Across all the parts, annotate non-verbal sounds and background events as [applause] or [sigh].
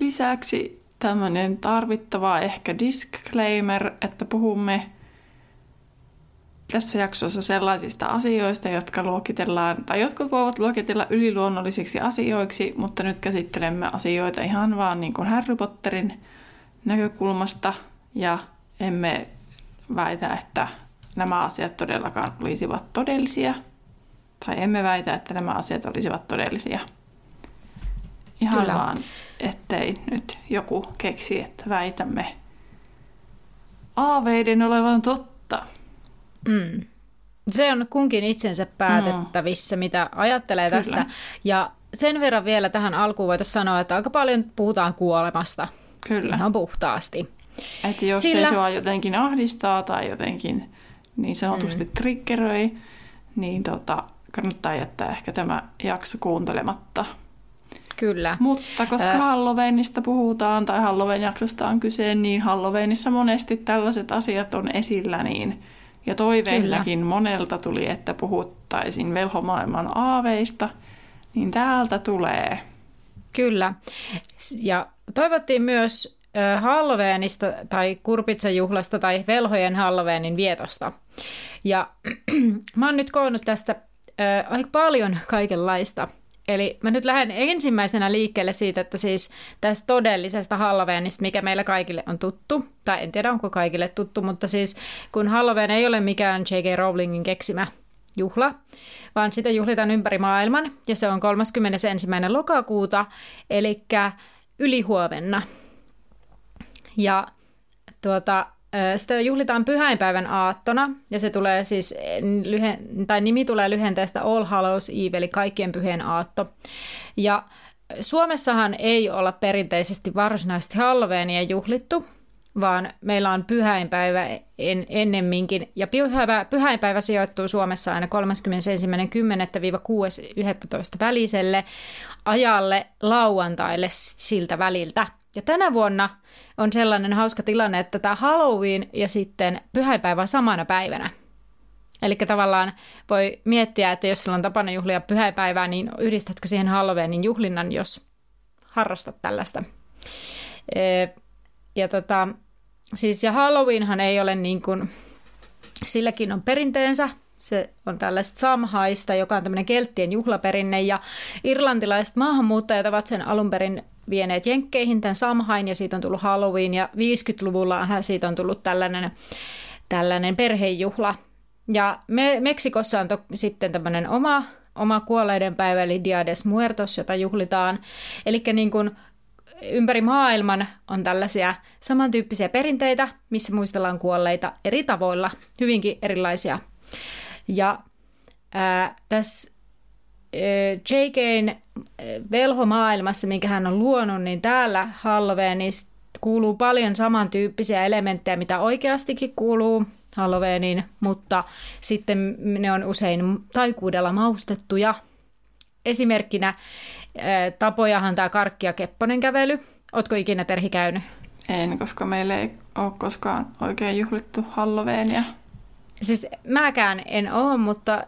Lisäksi tämmöinen tarvittava ehkä disclaimer, että puhumme tässä jaksossa sellaisista asioista, jotka luokitellaan, tai jotkut voivat luokitella yliluonnollisiksi asioiksi, mutta nyt käsittelemme asioita ihan vaan niin kuin Harry Potterin näkökulmasta, ja emme väitä, että nämä asiat todellakaan olisivat todellisia, tai emme väitä, että nämä asiat olisivat todellisia. Ihan Kyllä. vaan, ettei nyt joku keksi, että väitämme aaveiden olevan totta. Mm. Se on kunkin itsensä päätettävissä, mm. mitä ajattelee Kyllä. tästä. Ja sen verran vielä tähän alkuun voitaisiin sanoa, että aika paljon puhutaan kuolemasta. Kyllä. Ihan puhtaasti. Että jos Sillä... se sua jotenkin ahdistaa tai jotenkin niin sanotusti mm. triggeröi, niin tota, kannattaa jättää ehkä tämä jakso kuuntelematta. Kyllä. Mutta koska äh. Halloweenista puhutaan tai Halloween-jaksosta on kyse, niin Halloweenissa monesti tällaiset asiat on esillä, niin ja toiveillakin Kyllä. monelta tuli, että puhuttaisiin velhomaailman aaveista, niin täältä tulee. Kyllä. Ja toivottiin myös Halloweenista tai kurpitsajuhlasta tai velhojen Halloweenin vietosta. Ja [clears throat] mä oon nyt koonnut tästä äh, aika paljon kaikenlaista – Eli mä nyt lähden ensimmäisenä liikkeelle siitä, että siis tästä todellisesta Halloweenista, mikä meillä kaikille on tuttu, tai en tiedä onko kaikille tuttu, mutta siis kun Halloween ei ole mikään J.K. Rowlingin keksimä juhla, vaan sitä juhlitaan ympäri maailman, ja se on 31. lokakuuta, eli ylihuomenna. Ja tuota, sitä juhlitaan pyhäinpäivän aattona, ja se tulee siis, lyhen, tai nimi tulee lyhenteestä All Hallows Eve, eli kaikkien pyhien aatto. Ja Suomessahan ei olla perinteisesti varsinaisesti Halloweenia juhlittu, vaan meillä on pyhäinpäivä en, ennemminkin, ja pyhäinpäivä, pyhäinpäivä sijoittuu Suomessa aina 31.10.-6.11. väliselle ajalle lauantaille siltä väliltä – ja tänä vuonna on sellainen hauska tilanne, että tämä Halloween ja sitten pyhäinpäivä on samana päivänä. Eli tavallaan voi miettiä, että jos sulla on tapana juhlia pyhäinpäivää, niin yhdistätkö siihen Halloweenin juhlinnan, jos harrastat tällaista. Ja tota, siis ja Halloweenhan ei ole niin kuin, silläkin on perinteensä, se on tällaista Samhaista, joka on tämmöinen kelttien juhlaperinne, ja irlantilaiset maahanmuuttajat ovat sen alun perin vieneet Jenkkeihin tämän Samhain ja siitä on tullut Halloween ja 50-luvulla siitä on tullut tällainen, tällainen perhejuhla. Ja me, Meksikossa on to, sitten tämmöinen oma, oma kuolleiden päivä eli Dia de Muertos, jota juhlitaan. Eli niin kuin ympäri maailman on tällaisia samantyyppisiä perinteitä, missä muistellaan kuolleita eri tavoilla, hyvinkin erilaisia. Ja ää, tässä JKn velhomaailmassa, minkä hän on luonut, niin täällä Halloweenista kuuluu paljon samantyyppisiä elementtejä, mitä oikeastikin kuuluu Halloweeniin, mutta sitten ne on usein taikuudella maustettuja. Esimerkkinä tapojahan tämä karkki ja kepponen kävely. Ootko ikinä Terhi käynyt? En, koska meillä ei ole koskaan oikein juhlittu Halloweenia. Siis mäkään en ole, mutta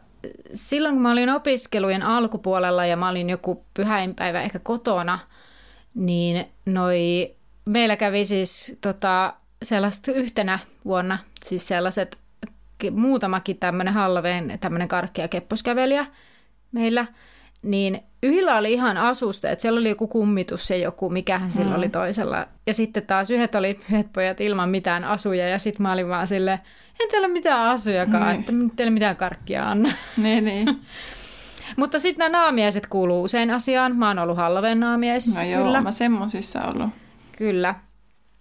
silloin kun mä olin opiskelujen alkupuolella ja mä olin joku pyhäinpäivä ehkä kotona, niin noi, meillä kävi siis tota, sellaista yhtenä vuonna, siis sellaiset muutamakin tämmöinen Halloween, tämmöinen karkki- ja kepposkävelijä meillä, niin yhdellä oli ihan asuste, että siellä oli joku kummitus ja joku, mikähän sillä mm. oli toisella. Ja sitten taas yhdet oli yhdet pojat ilman mitään asuja ja sitten mä olin vaan silleen, en teillä ole mitään asujakaan, niin. että teillä mitään karkkia anna. Niin, niin. [laughs] Mutta sitten nämä naamiaiset kuuluu usein asiaan. Mä oon ollut Halloween naamiaisissa, no joo, kyllä. mä semmosissa ollut. Kyllä.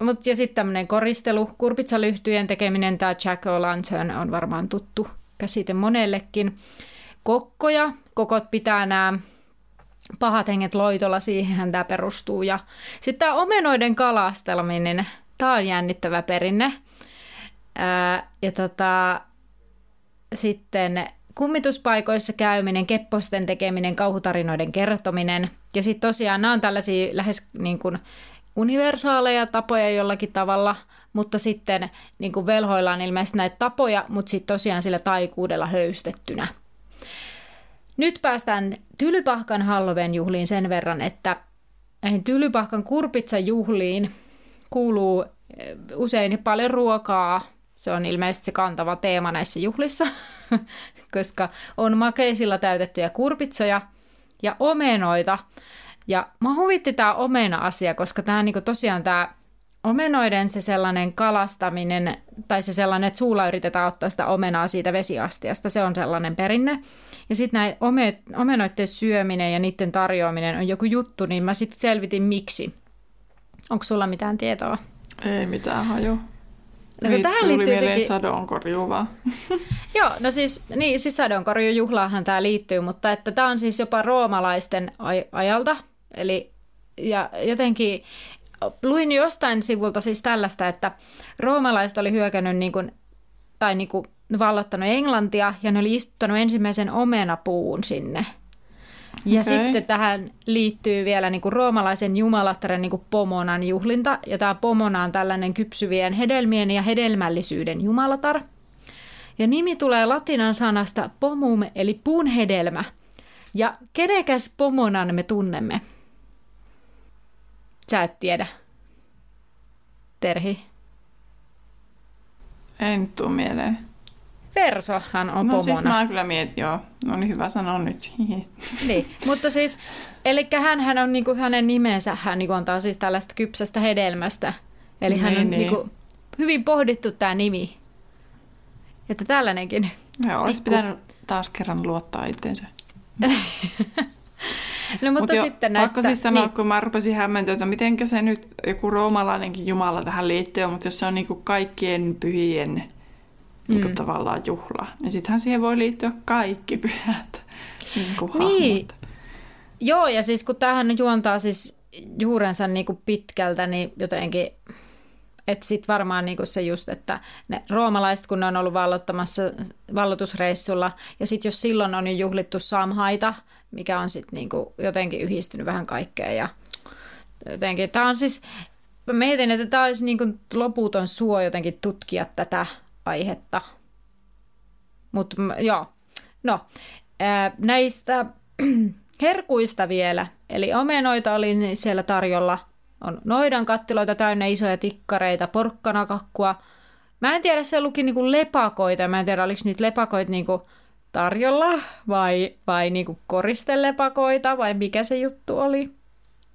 Mut, ja sitten tämmöinen koristelu, kurpitsalyhtyjen tekeminen, tämä Jack O'Lantern on varmaan tuttu käsite monellekin. Kokkoja, kokot pitää nämä pahat henget loitolla, siihenhän tämä perustuu. Ja sitten tämä omenoiden kalastelminen, tämä on jännittävä perinne. Ja tota, sitten kummituspaikoissa käyminen, kepposten tekeminen, kauhutarinoiden kertominen. Ja sitten tosiaan nämä on tällaisia lähes niin kuin universaaleja tapoja jollakin tavalla, mutta sitten niin kuin velhoilla on ilmeisesti näitä tapoja, mutta sitten tosiaan sillä taikuudella höystettynä. Nyt päästään Tylypahkan Halloween juhliin sen verran, että näihin Tylypahkan kurpitsajuhliin kuuluu usein paljon ruokaa. Se on ilmeisesti se kantava teema näissä juhlissa, [laughs] koska on makeisilla täytettyjä kurpitsoja ja omenoita. Ja mä huvitti tämä omena-asia, koska tämä niinku tosiaan tämä omenoiden se sellainen kalastaminen, tai se sellainen, että suulla yritetään ottaa sitä omenaa siitä vesiastiasta, se on sellainen perinne. Ja sitten näin omenoiden syöminen ja niiden tarjoaminen on joku juttu, niin mä sitten selvitin miksi. Onko sulla mitään tietoa? Ei mitään haju. No, Niin, tähän tuli liittyy jotenkin... sadonkorjuu vaan. [laughs] Joo, no siis, niin, siis sadonkorjujuhlaahan tämä liittyy, mutta että tämä on siis jopa roomalaisten aj- ajalta. Eli ja jotenkin luin jostain sivulta siis tällaista, että roomalaiset oli hyökännyt niin kuin, tai niin kuin vallottanut Englantia ja ne oli istuttanut ensimmäisen omenapuun sinne. Ja Okei. sitten tähän liittyy vielä niin kuin roomalaisen jumalattaren niin kuin pomonan juhlinta. Ja tämä pomona on tällainen kypsyvien hedelmien ja hedelmällisyyden jumalatar. Ja nimi tulee latinan sanasta pomum, eli puun hedelmä. Ja kenekäs pomonan me tunnemme? Sä et tiedä. Terhi. Nyt tuu mieleen. Versohan on No pomona. siis mä kyllä mietin, joo. No niin hyvä sanoa nyt. [laughs] Niin, mutta siis, eli hän on niinku, hänen nimensä, hän niinku antaa siis tällaista kypsästä hedelmästä. Eli hän Niin, on niin. niinku, hyvin pohdittu tämä nimi. Että tällainenkin. Joo, olisi Pikku- pitänyt taas kerran luottaa itseensä. [laughs] No mutta jo, sitten näistä... Pakko siis sanoa, niin, kun mä rupesin hämmentyä, että mitenkä se nyt joku roomalainenkin jumala tähän liittyy, mutta jos se on niinku kaikkien pyhien niinku Mm. tavallaan juhla, niin sittenhän siihen voi liittyä kaikki pyhät [laughs] niinku Niin. hahmot. Joo, ja siis kun tämähän juontaa siis juurensa niinku pitkältä, niin jotenkin, että sitten varmaan niinku se just, että ne roomalaiset, kun ne on ollut vallottamassa vallotusreissulla, ja sitten jos silloin on jo juhlittu samhaita, mikä on sitten niinku jotenkin yhdistynyt vähän kaikkeen, ja jotenkin, tämä on siis, mä mietin, että tämä olisi niinku loputon suo jotenkin tutkia tätä aihetta. Mutta joo, no, ää, näistä [clears throat] herkuista vielä. Eli omenoita oli siellä tarjolla. On noidan kattiloita täynnä isoja tikkareita, porkkanakakkua. Mä en tiedä, se luki niinku lepakoita. Mä en tiedä, oliko niitä lepakoita niinku tarjolla vai, vai niinku koristelepakoita vai mikä se juttu oli.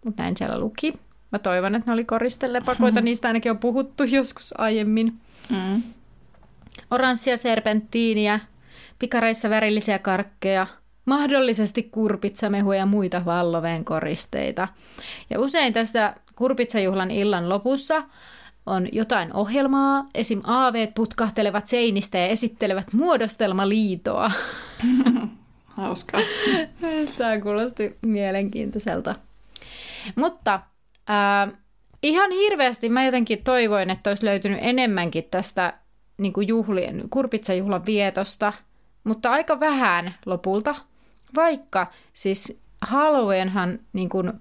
Mutta näin siellä luki. Mä toivon, että ne oli koristelepakoita. [laughs] Niistä ainakin on puhuttu joskus aiemmin Mm. Oranssia serpenttiiniä, pikareissa värillisiä karkkeja, mahdollisesti kurpitsamehuja ja muita valloveen koristeita. Ja usein tästä kurpitsajuhlan illan lopussa on jotain ohjelmaa, esim. aaveet putkahtelevat seinistä ja esittelevät muodostelmaliitoa. [laughs] Hauska. Tämä kuulosti mielenkiintoiselta. Mutta äh, ihan hirveästi mä jotenkin toivoin, että olisi löytynyt enemmänkin tästä niin kuin juhlien, kurpitsajuhlan vietosta, mutta aika vähän lopulta, vaikka siis Halloweenhan niin kuin,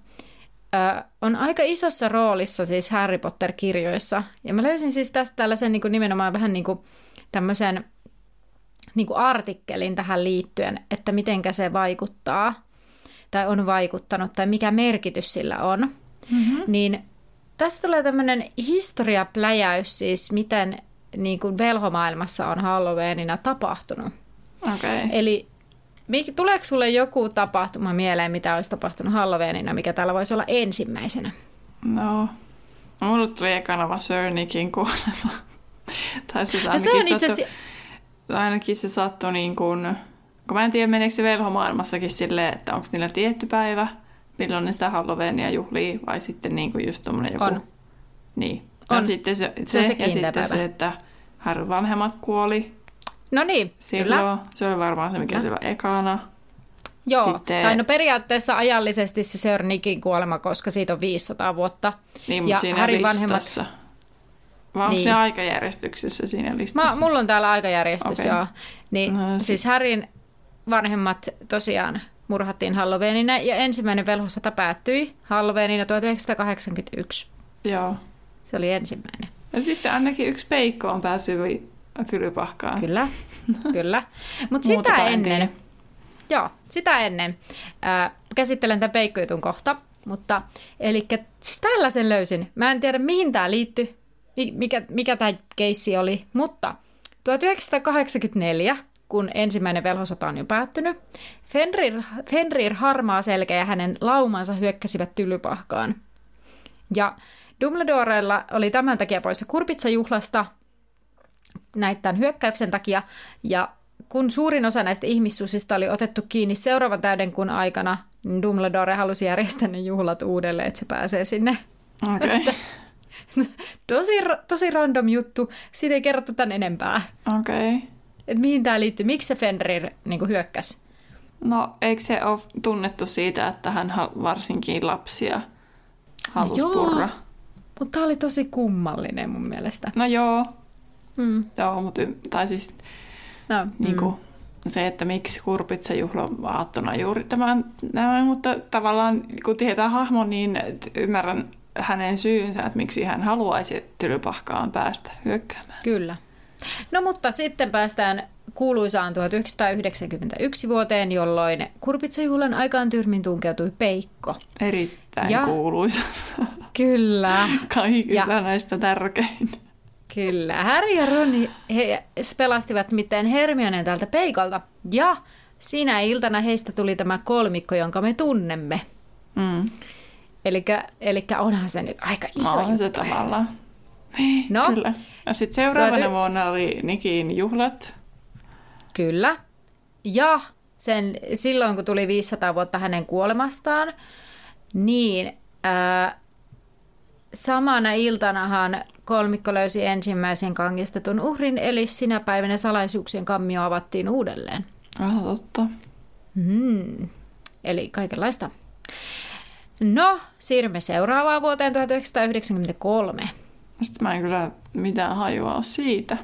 äh, on aika isossa roolissa siis Harry Potter-kirjoissa. Ja mä löysin siis tästä tällaisen niin kuin nimenomaan vähän niin kuin tämmöisen niin kuin artikkelin tähän liittyen, että mitenkä se vaikuttaa tai on vaikuttanut tai mikä merkitys sillä on. Mm-hmm. Niin tästä tulee tämmöinen historiapläjäys siis, miten niin kuin velhomaailmassa on Halloweenina tapahtunut. Okay. Eli mik- tuleeko sulle joku tapahtuma mieleen, mitä olisi tapahtunut Halloweenina, mikä täällä voisi olla ensimmäisenä? No, mulle tuli ekana vaan Sörnikin kuolema. [laughs] tai siis No ainakin, se on itse sattui, asiassa... ainakin se sattui niin kuin, kun mä en tiedä meneekö se velhomaailmassakin silleen, että onko niillä tietty päivä, milloin ne sitä Halloweenia juhlii, vai sitten niin kuin just tommonen joku... On. Niin. On. No sitten se, Se se ja sitten päivä. se, että Harryn vanhemmat kuoli No niin, silloin. kyllä. Se oli varmaan se, mikä Kyllä. siellä ekana. Joo, Sitten- tai no periaatteessa ajallisesti se Sir Nickin kuolema, koska siitä on 500 vuotta. Niin, mutta ja siinä Harryn listassa. Vai onko Niin. se aikajärjestyksessä siinä Mä, listassa? mulla on täällä aikajärjestys, Okei. joo. Niin, No, no, sit- siis Härin vanhemmat tosiaan murhattiin Halloweenina ja ensimmäinen velhosota päättyi Halloweenina 1981. Joo. Se oli ensimmäinen. Ja sitten ainakin yksi peikko on päässyt tylypahkaan. Kyllä, [laughs] kyllä. Mutta sitä en ennen, tiedä. joo, sitä ennen, ää, käsittelen tämän peikkojutun kohta, mutta eli siis tällaisen löysin. Mä en tiedä mihin tämä liittyy, mi- mikä, mikä tämä keissi oli, mutta 1984, kun ensimmäinen velhosota on jo päättynyt, Fenrir, Fenrir harmaa selkä ja hänen laumansa hyökkäsivät tylypahkaan. Ja Dumbledorella oli tämän takia poissa kurpitsajuhlasta tämän hyökkäyksen takia. Ja kun suurin osa näistä ihmissusista oli otettu kiinni seuraavan täyden kuun aikana, niin Dumbledore halusi järjestää ne juhlat uudelleen, että se pääsee sinne. Okei. Okay. [laughs] Tosi, tosi random juttu. Siitä ei kerrottu tämän enempää. Okei. Okay. Et mihin tämä liittyy? Miksi se Fenrir niin hyökkäsi? No, eikö se ole tunnettu siitä, että hän varsinkin lapsia halusi joo. purra? Mutta tämä oli tosi kummallinen mun mielestä. No joo, Mm. joo mutta tai siis No, mm. niin kuin, se, että miksi kurpitsajuhlan aattona juuri tämän, nämä, mutta tavallaan kun tietää hahmon, niin ymmärrän hänen syynsä, että miksi hän haluaisi tylypahkaan päästä hyökkäämään. Kyllä. No mutta sitten päästään kuuluisaan 1991 vuoteen, jolloin kurpitsajuhlan aikaan tyrmin tunkeutui Peikko. Erittäin ja. kuuluisa. [laughs] Kyllä, Kaikilla Ja- näistä tärkein. kyllä. Harry ja Ron he pelastivat miten Hermione tältä Peikolta. Ja sinä iltana heistä tuli tämä kolmikko, jonka me tunnemme. Mm. Eli onhan se nyt aika iso On se tavallaan. Niin, No. Kyllä. Ja sitten seuraavana Tuo ty- vuonna oli Nikin juhlat. Kyllä. Ja sen, silloin, kun tuli 500 vuotta hänen kuolemastaan, niin ää, samana iltanahan kolmikko löysi ensimmäisen kangistetun uhrin, eli sinä päivänä salaisuuksien kammio avattiin uudelleen. Ah, totta. Mm. Eli kaikenlaista. No, siirrymme seuraavaan vuoteen 1993. Sitten mä en kyllä mitään hajua ole siitä.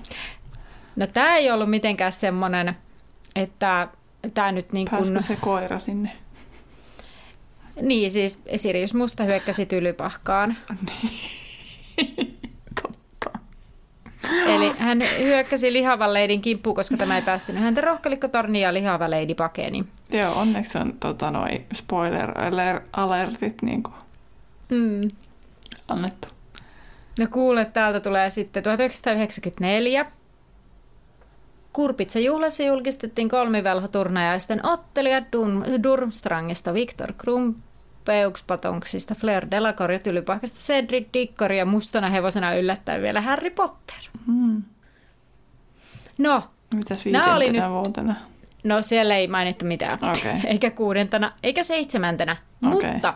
No tämä ei ollut mitenkään semmoinen, että tämä nyt niin kuin... se koira sinne? Niin, siis Sirius Musta hyökkäsi tylypahkaan. Eli hän hyökkäsi lihavan leidin kimppuun, koska tämä ei päästänyt häntä rohkelikkotorniin ja lihava leidi pakeni. Joo, onneksi on tota, noi spoiler aler- alertit niin kuin Mm. annettu. No kuule, täältä tulee sitten 1994. Kurpitsa juhlassa julkistettiin kolmivelhoturnajaisten ottelia Dun- Durmstrangista Viktor Krum, Peukspatonksista Fleur Delacour ja Tylypahkasta Cedric Diggory ja mustana hevosena yllättäen vielä Harry Potter. Hmm. No, Mitäs Nää oli nyt- vuotena? no siellä ei mainittu mitään. Okei. [laughs] Eikä kuudentena, eikä seitsemäntenä. Okei. Mutta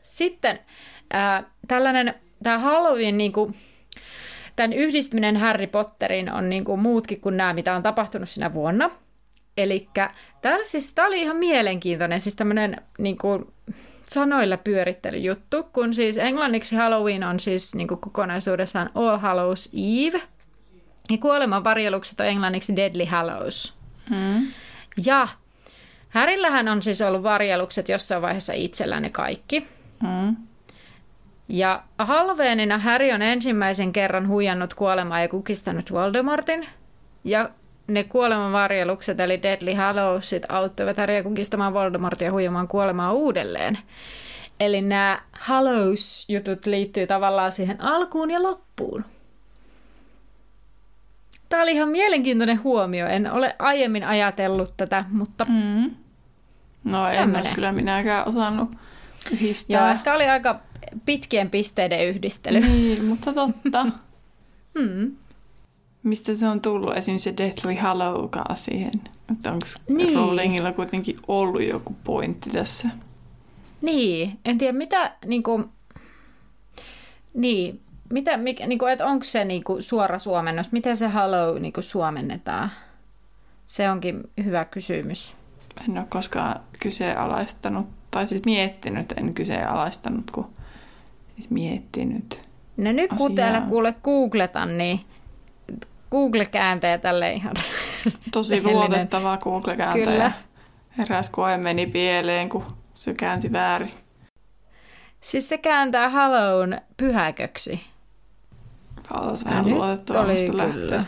sitten ää, tällainen, tämä Halloween, niin kuin, tämän yhdistyminen Harry Potterin on niin kuin muutkin kuin nämä, mitä on tapahtunut sinä vuonna. Eli siis, tämä oli ihan mielenkiintoinen, siis tämmöinen niin kuin, sanoilla pyörittelyjuttu, kun siis englanniksi Halloween on siis niin kuin kokonaisuudessaan All Hallows Eve, ja kuoleman varjelukset on englanniksi Deadly Hallows. Hmm. Ja Härillähän on siis ollut varjelukset jossain vaiheessa itsellään ne kaikki. Hmm. Ja Halloweenina Häri on ensimmäisen kerran huijannut kuolemaa ja kukistanut Voldemortin. Ja ne kuoleman varjelukset, eli Deadly Hallowsit, auttoivat Häriä kukistamaan Voldemortin ja huijamaan kuolemaa uudelleen. Eli nämä Hallows-jutut liittyy tavallaan siihen alkuun ja loppuun. Tämä oli ihan mielenkiintoinen huomio. En ole aiemmin ajatellut tätä, mutta Hmm. No en olisi kyllä minäkään osannut yhdistää. joo, ehkä oli aika pitkien pisteiden yhdistely. Niin, mutta totta. Hmm. [laughs] Mistä se on tullut esimerkiksi se Deathly Hallowkaan siihen? Että onko Niin. Rowlingilla kuitenkin ollut joku pointti tässä? Niin, en tiedä mitä, niin kuin, niin, mitä, mikä, niin kuin, että onko se niin kuin, suora suomennos, miten se hello niin kuin, suomennetaan? Se onkin hyvä kysymys. En ole koskaan kyseenalaistanut, tai siis miettinyt, en kyseenalaistanut, kun siis miettinyt. No nyt kun Asiaa. täällä kuule googletan, niin Google-kääntäjä tälle ihan Tosi luotettava Google-kääntäjä. Kyllä. Eräs koe meni pieleen, kun se käänti väärin. Siis se kääntää Hallown pyhäköksi. Ja vähän nyt luotettavammasta oli kyllä.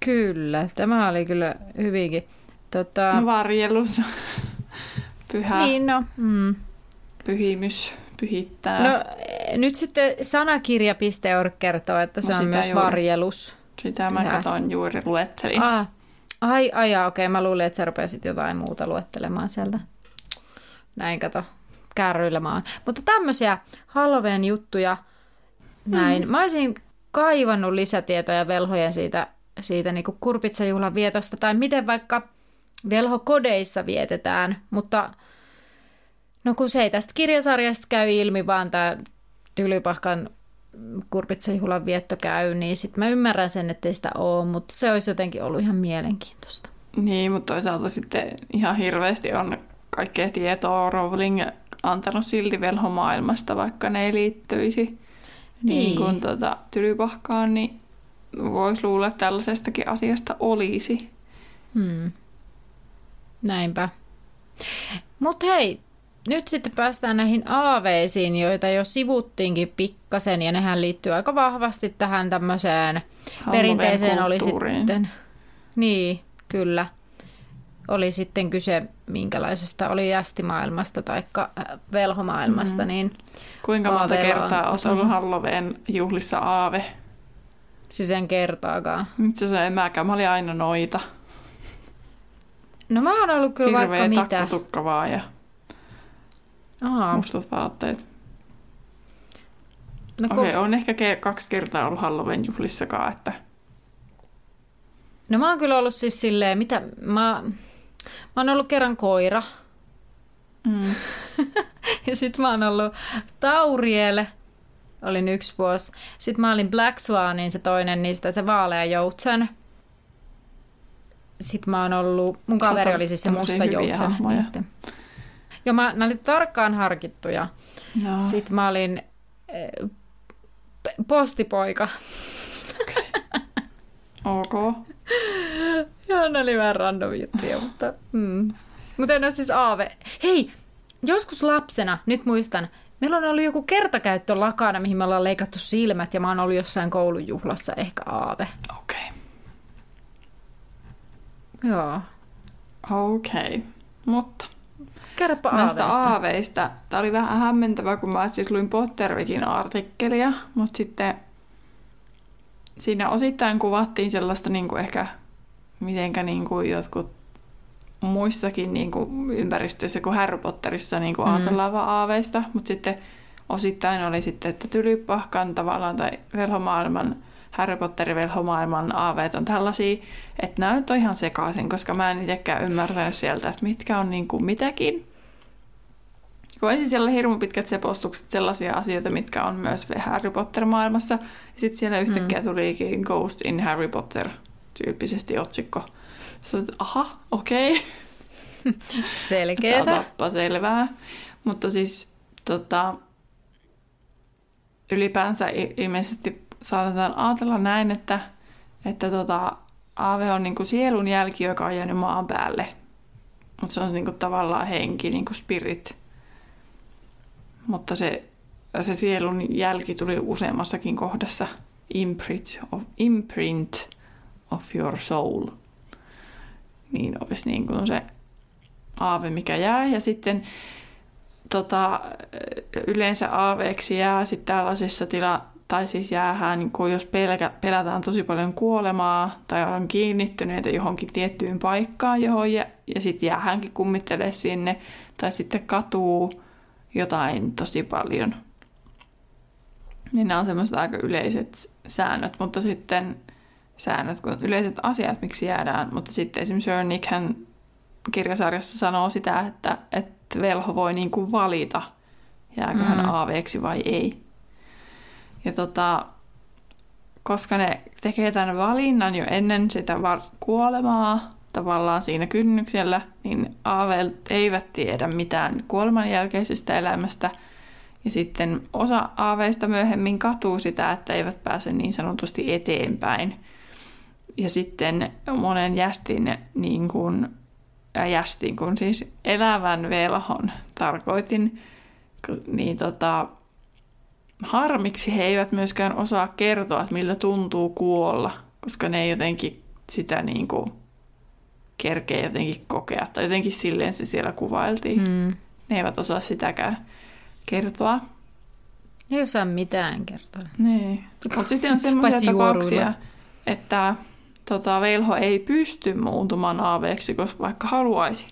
Kyllä, tämä oli kyllä hyvinkin. Tota, No varjelus. Pyhä niin no, mm. pyhimys pyhittää. no, nyt sitten sanakirja.org kertoo, että se No on myös juuri. varjelus. Sitä mä pyhä. katoin juuri luettelin. Ah, ai, ai, okei, mä luulin, että sä rupesit jotain muuta luettelemaan sieltä. Näin kato, kärryillä mä oon. Mutta tämmöisiä Halloween juttuja näin. Mm. Mä olisin kaivannut lisätietoja velhojen siitä, siitä niin kurpitsajuhlan vietosta, tai miten vaikka velhokodeissa vietetään, mutta no kun se ei tästä kirjasarjasta käy ilmi, vaan tämä Tylypahkan kurpitsajuhlan vietto käy, niin sitten mä ymmärrän sen, ettei sitä ole, mutta se olisi jotenkin ollut ihan mielenkiintoista. Niin, mutta toisaalta sitten ihan hirveästi on kaikkea tietoa Rowling antanut silti velhomaailmasta, vaikka ne ei liittyisi niin, Niin. kuin tota, tylypahkaan, niin voisi luulla, että tällaisestakin asiasta olisi. Hmm. Näinpä. Mutta hei, nyt sitten päästään näihin aaveisiin, joita jo sivuttiinkin pikkasen, ja nehän liittyy aika vahvasti tähän tämmöiseen perinteiseen oli sitten. Niin, kyllä. Oli sitten kyse minkälaisesta, oli jästimaailmasta tai velhomaailmasta, Mhm. niin Kuinka monta kertaa on ollut Halloween juhlissa aave? siis en kertaakaan. Itse asiassa en mäkään, mä olin aina noita. No mä oon ollut kyllä vaikka Hirveä mitä. takkatukka vaan ja Aa, mustat vaatteet. no kun, Okei, okay, on ehkä kaksi kertaa ollut Halloween juhlissakaan, että No mä oon kyllä ollut siis silleen, mitä, mä, mä oon ollut kerran koira. mm. [laughs] Ja sit mä oon ollut Tauriel, olin yksi vuosi. Sitten mä olin Black Swanin se toinen niistä, se vaalea joutsen. Sitten mä oon ollut, mun kaveri oli siis se musta joutsen niistä. Joo, mä, nämä oli tarkkaan harkittuja. Joo. Sitten mä olin p- postipoika. [laughs] Ok. Joo, ne oli vähän random juttuja, mutta... Mm. Mutta en ole siis aave. Hei, joskus lapsena, nyt muistan, meillä on ollut joku kertakäyttö lakana, mihin me ollaan leikattu silmät, ja mä oon ollut jossain koulujuhlassa, ehkä aave. Okei. Joo. Okei. Okay. Mutta Kerropa näistä aaveista. aaveista, tämä oli vähän hämmentävää, kun mä siis luin Pottervikin artikkelia, mutta sitten siinä osittain kuvattiin sellaista niin kuin ehkä, mitenkä niin kuin jotkut muissakin niin kuin ympäristöissä kuin Harry Potterissa niin kuin Mm. ajatellaan vaan aaveista, mutta sitten osittain oli sitten, että Tylypahkan tavallaan tai velhomaailman, Harry Potterin velhomaailman aaveet on tällaisia, että nämä nyt on ihan sekaisin, koska mä en itsekään ymmärtänyt sieltä, että mitkä on niin kuin mitäkin. Kun ensin siellä oli hirmu pitkät sepostukset sellaisia asioita, mitkä on myös Harry Potter-maailmassa. Ja sitten siellä yhtäkkiä tulikin Ghost in Harry Potter tyyppisesti otsikko. Sitten, aha, okei. Okay. [laughs] Selkeetä. Otappa selvää. Mutta siis tota, ylipäänsä ilmeisesti saatetaan ajatella näin, että, että tota, aave on niinku sielun jälki, joka on jäänyt maan päälle. Mutta se on niinku tavallaan henki, niinku spirit. Mutta se, se sielun jälki tuli useammassakin kohdassa. Imprint of, imprint of your soul. Niin olisi niin kuin se aave, mikä jää. Ja sitten tota, yleensä aaveeksi jää sitten tällaisissa tila, tai siis jäähän, niin kun jos pelkä, pelätään tosi paljon kuolemaa tai on kiinnittyneitä johonkin tiettyyn paikkaan, johon jä, ja sitten jäähänkin kummittelee sinne, tai sitten katuu jotain tosi paljon. Niin nämä on semmoiset aika yleiset säännöt, mutta sitten säännöt, kun yleiset asiat, miksi jäädään, mutta sitten esimerkiksi Sir Nick hän kirjasarjassa sanoo sitä, että, että velho voi niin kuin valita, jääkö hän Mm. aaveeksi vai ei. Ja tota, koska ne tekee tämän valinnan jo ennen sitä kuolemaa, tavallaan siinä kynnyksellä, niin aaveet eivät tiedä mitään kuoleman jälkeisestä elämästä. Ja sitten osa aaveista myöhemmin katuu sitä, että eivät pääse niin sanotusti eteenpäin. Ja sitten monen jästin, niin kuin, äh, jästin kun siis elävän velhon tarkoitin, niin tota, harmiksi he eivät myöskään osaa kertoa, että miltä tuntuu kuolla, koska ne ei jotenkin sitä niin kuin kerkeä jotenkin kokea. Tai jotenkin silleen se siellä kuvailtiin. Mm. Ne eivät osaa sitäkään kertoa. Ne ei osaa mitään kertoa. Niin. Mutta sitten on [laughs] sellaisia tapauksia, että tota, velho ei pysty muuntumaan aaveeksi, koska vaikka haluaisi.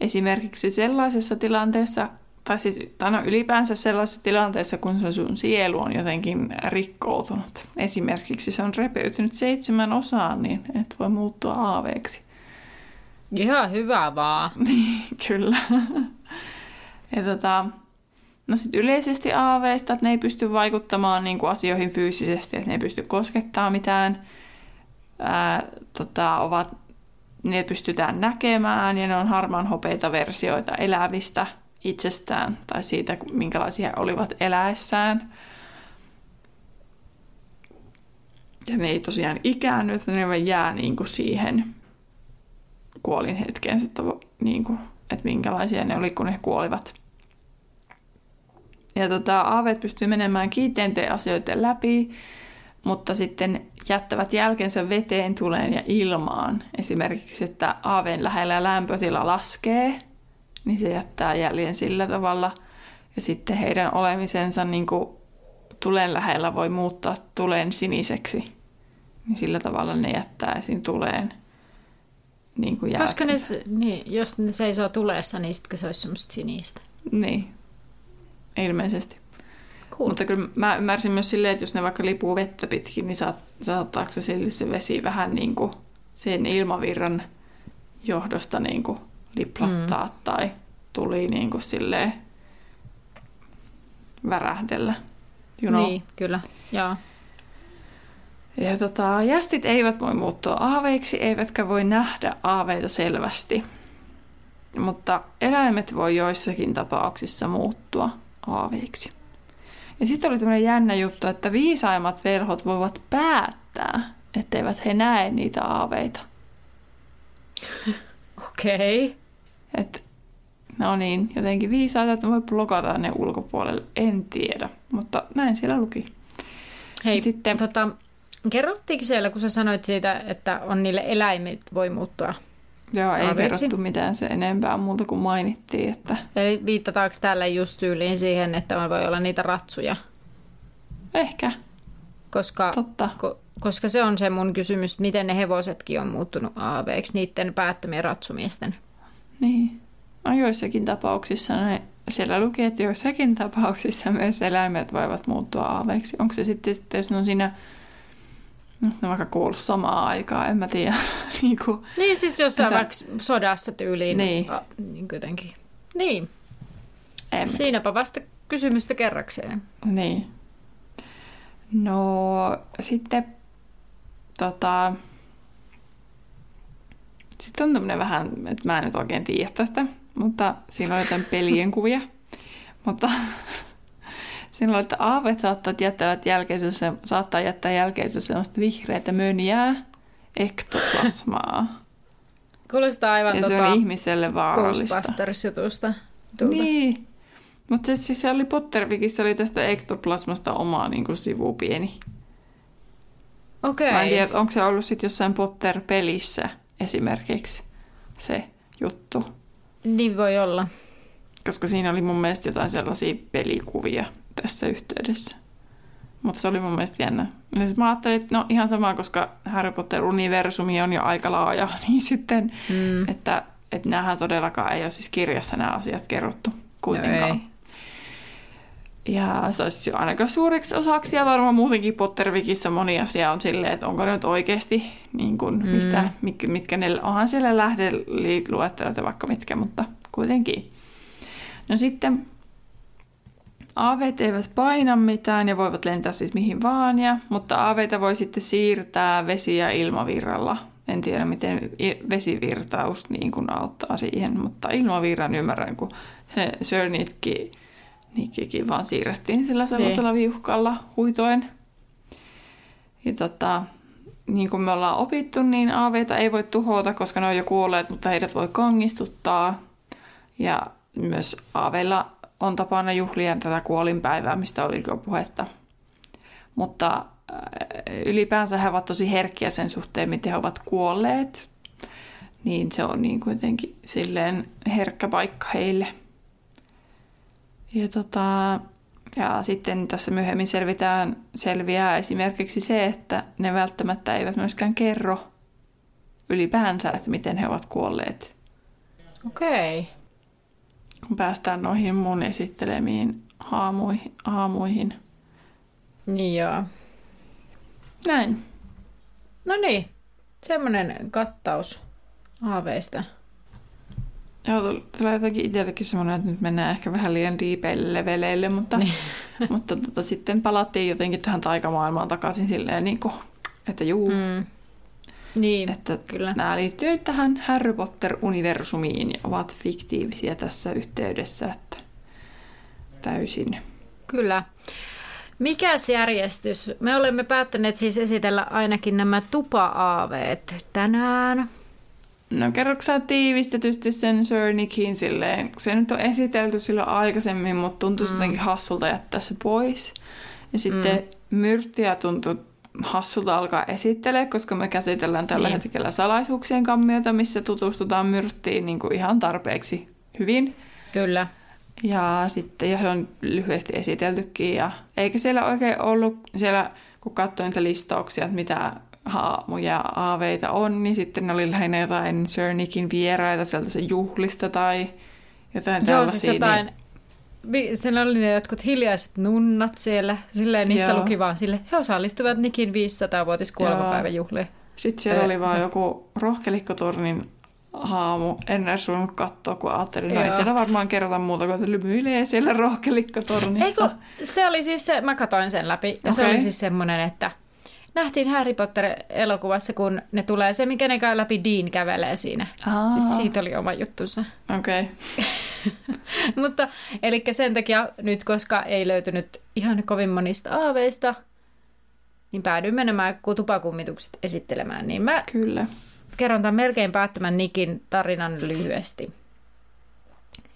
Esimerkiksi sellaisessa tilanteessa, tai siis tai no ylipäänsä sellaisessa tilanteessa, kun se sun sielu on jotenkin rikkoutunut. Esimerkiksi se on repeytynyt seitsemän osaan, niin et voi muuttua aaveeksi. Ihan hyvä vaan. [laughs] Niin, kyllä. ja tota, no sit yleisesti aaveista, että ne ei pysty vaikuttamaan niin kuin asioihin fyysisesti, että ne ei pysty koskettamaan mitään. Ää, tota, ovat, ne pystytään näkemään ja ne on harmaan hopeita versioita elävistä itsestään tai siitä, minkälaisia olivat eläessään. Ja ne ei tosiaan ikäänny, että ne jää niin kuin siihen kuolin hetkeen, sitten, niin kuin, että minkälaisia ne oli, kun he kuolivat. Ja tota, aaveet pystyy menemään kiinteänteen asioiden läpi, mutta sitten jättävät jälkensä veteen, tuleen ja ilmaan. Esimerkiksi, että aaveen lähellä lämpötila laskee, niin se jättää jäljen sillä tavalla. Ja sitten heidän olemisensa niin kuin tulen lähellä voi muuttaa tuleen siniseksi. Niin sillä tavalla ne jättää esiin tuleen niin kuin Koska ne, niin, jos ne seisoo tuleessa, niin sitten se olisi semmoista sinistä. Niin, ilmeisesti. Cool. Mutta kyllä mä ymmärsin myös silleen, että jos ne vaikka lipuu vettä pitkin, niin saat, saattaako se sille se vesi vähän niin kuin sen ilmavirran johdosta niin kuin liplattaa mm. tai tuli niin kuin silleen värähdellä. You know? Niin, kyllä. Joo. Ja tota, jästit eivät voi muuttua aaveiksi, eivätkä voi nähdä aaveita selvästi. Mutta eläimet voi joissakin tapauksissa muuttua aaveiksi. Ja sitten oli tämmöinen jännä juttu, että viisaimmat velhot voivat päättää, etteivät he näe niitä aaveita. [laughs] Okei. Okay. No niin, jotenkin viisaita, että voi blokata ne ulkopuolelle. En tiedä, mutta näin siellä luki. Hei, sitten, tota, Kerrottiinko siellä, kun sä sanoit siitä, että on niille eläimet voi muuttua Joo, ei aaveiksi? kerrottu mitään se enempää muuta kuin mainittiin. Että... Eli viittataanko täällä just tyyliin siihen, että on voi olla niitä ratsuja? Ehkä. Koska, Totta. Ko, koska se on se mun kysymys, miten ne hevosetkin on muuttunut aaveiksi, niiden päättömien ratsumiesten. Niin. No joissakin tapauksissa ne, siellä luki, että joissakin tapauksissa myös eläimet voivat muuttua aaveiksi. Onko se sitten, jos ne on siinä ne on vaikka kuollut samaan aikaan, en mä tiedä. [laughs] niin, kuin, niin siis jossain että... vaikka sodassa tyyliin. Niin. A, niin jotenkin. Niin. En Siinäpä vasta kysymystä kerrakseen. Niin. No sitten tota, sitten on tämmöinen vähän, että mä en nyt oikein tiedä tästä, mutta siinä on jotain pelien kuvia. mutta [laughs] Silloin, että aavet saattavat jättävät jälkeisessä, saattaa jättää jälkeisessä sellaista vihreätä mönjää, ektoplasmaa. Kuulostaa aivan ja tota, se on ihmiselle vaarallista. Ghostbusters-jutusta. Niin. Mutta se siis se oli Pottervikissä oli tästä ektoplasmasta oma niin kuin sivu pieni. Okei. Okay. Mä en tiedä, onko se ollut sitten jossain Potter-pelissä esimerkiksi se juttu. Niin voi olla. Koska siinä oli mun mielestä jotain sellaisia pelikuvia, tässä yhteydessä. Mutta se oli mun mielestä jännä. Ja mä ajattelin, että no ihan sama, koska Harry Potter-universumi on jo aika laaja, [laughs] niin sitten, mm. että, että näähän todellakaan ei ole siis kirjassa nämä asiat kerrottu kuitenkaan. No ja se olisi ainakaan suureksi osaksi, ja varmaan muutenkin Pottervikissä moni asia on silleen, että onko ne nyt oikeasti, niin kuin, mm. mistä, mitkä, mitkä ne, onhan siellä lähdeluettelot vaikka mitkä, mutta kuitenkin. No sitten Aaveet eivät paina mitään ja voivat lentää siis mihin vaan, ja, mutta aaveita voi sitten siirtää vesi- ja ilmavirralla. en tiedä miten vesivirtaus niin kuin auttaa siihen, mutta ilmavirran ymmärrän, kun se Sir Nicky, Nickykin vaan siirrettiin sillä sellaisella niin. viuhkalla huitoen. Ja tota, niin kuin me ollaan opittu, niin aaveita ei voi tuhota, koska ne on jo kuolleet, mutta heidät voi kangistuttaa. Ja myös aaveilla on tapana juhlia tätä kuolinpäivää, mistä oli jo puhetta. Mutta äh, ylipäänsä he ovat tosi herkkiä sen suhteen, miten he ovat kuolleet. Niin se on niin kuitenkin silleen herkkä paikka heille. Ja, tota, ja sitten tässä myöhemmin selvitään, selviää esimerkiksi se, että ne välttämättä eivät myöskään kerro ylipäänsä, että miten he ovat kuolleet. Okei. Okay kun päästään noihin mun esittelemiin haamuihin. haamuihin. Niin joo. Näin. No niin, semmoinen kattaus haaveista. Joo, tulee jotenkin itsellekin semmoinen, että nyt mennään ehkä vähän liian diipeille leveleille, mutta, niin. mutta tota, sitten palattiin jotenkin tähän taikamaailmaan takaisin silleen, niin kuin, että juu, mm. Niin, että kyllä. nämä liittyy tähän Harry Potter-universumiin ja ovat fiktiivisiä tässä yhteydessä, että täysin. Kyllä. Mikäs järjestys? Me olemme päättäneet siis esitellä ainakin nämä tupa-aaveet tänään. No kerroksä tiivistetysti sen Sir Nickin silleen, se nyt on esitelty silloin aikaisemmin, mutta tuntuu mm. jotenkin hassulta jättää se pois. Ja sitten mm. Myrttiä tuntui hassulta alkaa esittelee, koska me käsitellään tällä niin. hetkellä salaisuuksien kammiota, missä tutustutaan myrttiin niin kuin ihan tarpeeksi hyvin. Kyllä. Ja sitten, ja se on lyhyesti esiteltykin, ja eikä siellä oikein ollut, siellä kun katsoin niitä listauksia, että mitä haamuja aaveita on, niin sitten ne oli lähinnä jotain Sir Nickin vieraita sieltä juhlista tai jotain Joo, tällaisia. Siis jotain, niin Siinä oli ne jotkut hiljaiset nunnat siellä. Silleen niistä Joo. luki vaan sille, he osallistuvat Nikin 500-vuotis kuolemapäiväjuhliin. Sitten siellä oli vaan joku rohkelikkotornin haamu. En edes suunnut katsoa, kun ajattelin, no ei siellä varmaan kerrota muuta kuin, että lymyilee siellä rohkelikkotornissa. Eikö, se oli siis se, mä katoin sen läpi, ja okay. se oli siis semmoinen, että nähtiin Harry Potter-elokuvassa, kun ne tulee se, mikä ne käy läpi, Dean kävelee siinä. Aa. Siis siitä oli oma juttunsa. Okei. Okay. [laughs] Mutta eli sen takia nyt, koska ei löytynyt ihan kovin monista aaveista, niin päädyimme nämä tupakummitukset esittelemään. Niin mä Kyllä. kerron tämän melkein päättämän Nikin tarinan lyhyesti.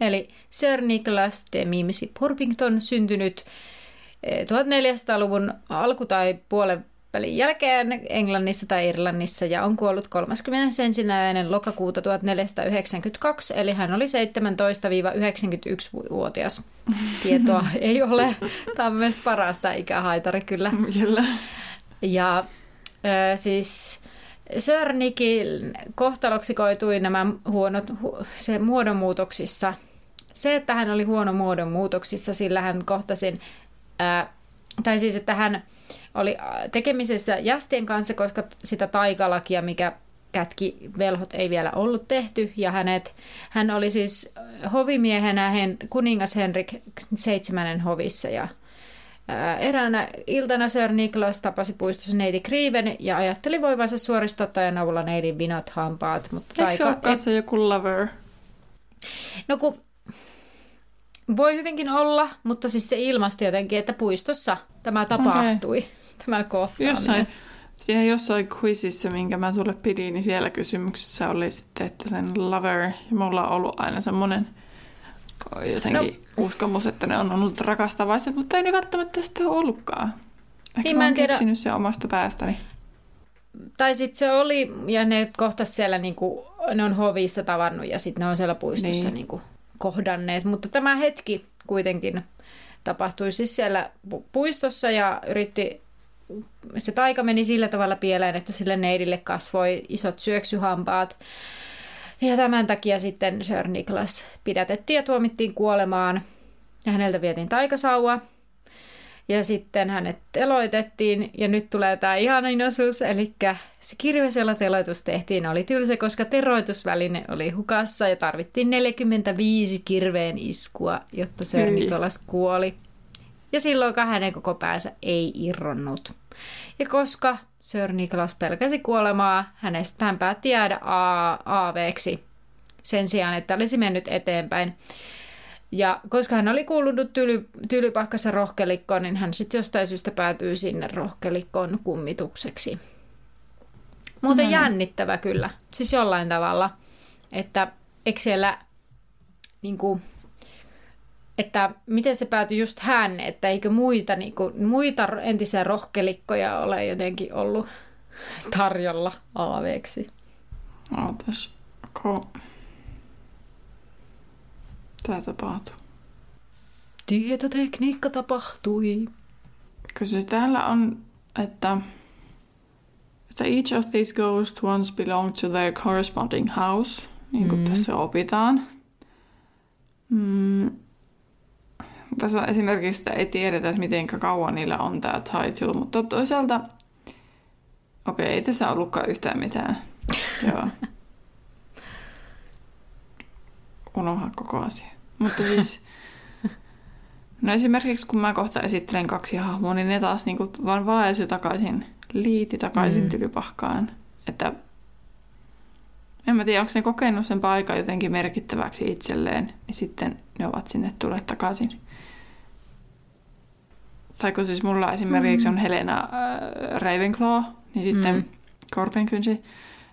Eli Sir Nicholas de Mimsi Porpington syntynyt 1400-luvun eh, alku- tai puolen välin jälkeen Englannissa tai Irlannissa ja on kuollut 31. lokakuuta 1492, eli hän oli 17-91-vuotias. [laughs] Tietoa ei ole. Tämä on myös parasta ikähaitari kyllä. Kyllä. Ja äh, siis Sir Nickin kohtaloksi koitui nämä huonot hu, se muodonmuutoksissa. Se, että hän oli huono muodonmuutoksissa, sillä hän kohtasin, äh, tai siis että hän oli äh, tekemisessä Jastien kanssa, koska sitä taikalakia, mikä kätki velhot ei vielä ollut tehty, ja hänet, hän oli siis äh, hovimiehenä hen, kuningas Henrik seitsemännen hovissa, ja ää, äh, eräänä iltana Sir Niklas tapasi puistossa neiti Kriiven ja ajatteli voivansa suoristaa tajan avulla neidin vinot hampaat. Mutta Eikö taika, se ole et... joku lover? No kun voi hyvinkin olla, mutta siis se ilmasti jotenkin, että puistossa tämä tapahtui. Okay tämä kohtaaminen. Jossain, siinä jossain quizissa, minkä mä sulle pidin, niin siellä kysymyksessä oli sitten, että sen lover, ja mulla on ollut aina semmoinen jotenkin no. uskomus, että ne on ollut rakastavaiset, mutta ei ne välttämättä sitten ollutkaan. Ehkä niin, mä en tiedä. keksinyt se omasta päästäni. Tai sitten se oli, ja ne kohtas siellä, niin kuin, ne on hovissa tavannut, ja sitten ne on siellä puistossa niin. Niin kuin, kohdanneet. Mutta tämä hetki kuitenkin tapahtui siis siellä puistossa, ja yritti se taika meni sillä tavalla pieleen, että sille neidille kasvoi isot syöksyhampaat. Ja tämän takia sitten Sir Niklas pidätettiin ja tuomittiin kuolemaan. Ja häneltä vietiin taikasauva. Ja sitten hänet teloitettiin. Ja nyt tulee tämä ihanin osuus. Eli se kirves, jolla teloitus tehtiin, oli tylsä, koska teroitusväline oli hukassa. Ja tarvittiin 45 kirveen iskua, jotta Sir Niklas kuoli. Ja silloin hänen koko päänsä ei irronnut. Ja koska Sir Niklas pelkäsi kuolemaa. Hänestä hän päätti jäädä aaveeksi sen sijaan, että olisi mennyt eteenpäin. Ja koska hän oli kuulunut tyly, tylypahkassa rohkelikkoon, niin hän sitten jostain syystä päätyy sinne rohkelikkoon kummitukseksi. Muuten mm. jännittävä kyllä, siis jollain tavalla, että eikö siellä niin kuin, että miten se päätyi just hän, että eikö muita, niin kuin, muita entisiä rohkelikkoja ole jotenkin ollut [laughs] tarjolla aaveeksi. Ootas, ko... Tämä tapahtui. Tietotekniikka tapahtui. Kyllä täällä on, että, että each of these ghosts once belonged to their corresponding house, niin kuin mm. tässä opitaan. Mm. Tässä esimerkiksi ei tiedetä, että miten kauan niillä on tämä title, mutta toisaalta, okei, okay, ei tässä ollutkaan yhtään mitään. [laughs] Joo. Unoha koko asia. Mutta siis, no esimerkiksi kun mä kohta esittelen kaksi hahmoa, niin ne taas niin kuin vaan vaelsi takaisin, liiti takaisin mm. tylypahkaan. Että en mä tiedä, onko ne kokenut sen paikan jotenkin merkittäväksi itselleen, niin sitten ne ovat sinne tulleet takaisin. Tai kun siis mulla esimerkiksi mm. on Helena äh, Ravenclaw, niin sitten mm. Korpinkynsi,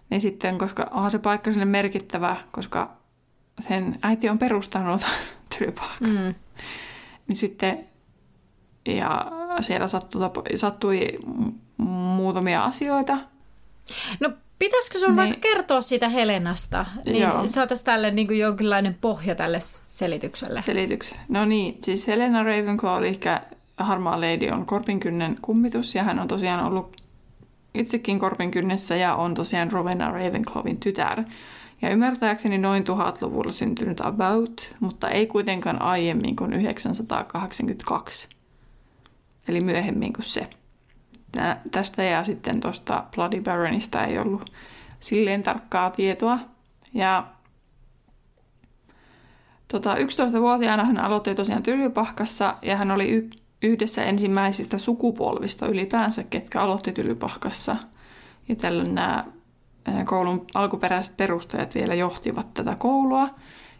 niin sitten, koska onhan se paikka sinne merkittävä, koska sen äiti on perustanut [laughs] tylypahkan. Mm. Niin sitten, ja siellä sattui, sattui muutamia asioita. No pitäisikö sun niin. vaikka kertoa siitä Helenasta, niin saataisiin tälle niin kuin jonkinlainen pohja tälle selitykselle. Selitykselle. No niin, siis Helena Ravenclaw, eli Harmaa Lady on Korpinkynnen kummitus, ja hän on tosiaan ollut itsekin Korpinkynnessä ja on tosiaan Rowena Ravenclawin tytär. Ja ymmärtääkseni noin 1000-luvulla syntynyt about, mutta ei kuitenkaan aiemmin kuin 982. Eli myöhemmin kuin se. Tästä ja sitten tuosta Bloody Baronista ei ollut silleen tarkkaa tietoa. Ja tota, 11-vuotiaana hän aloitti tosiaan Tylypahkassa ja hän oli y- yhdessä ensimmäisistä sukupolvista ylipäänsä, ketkä aloitti Tylypahkassa. Ja tällöin nämä koulun alkuperäiset perustajat vielä johtivat tätä koulua.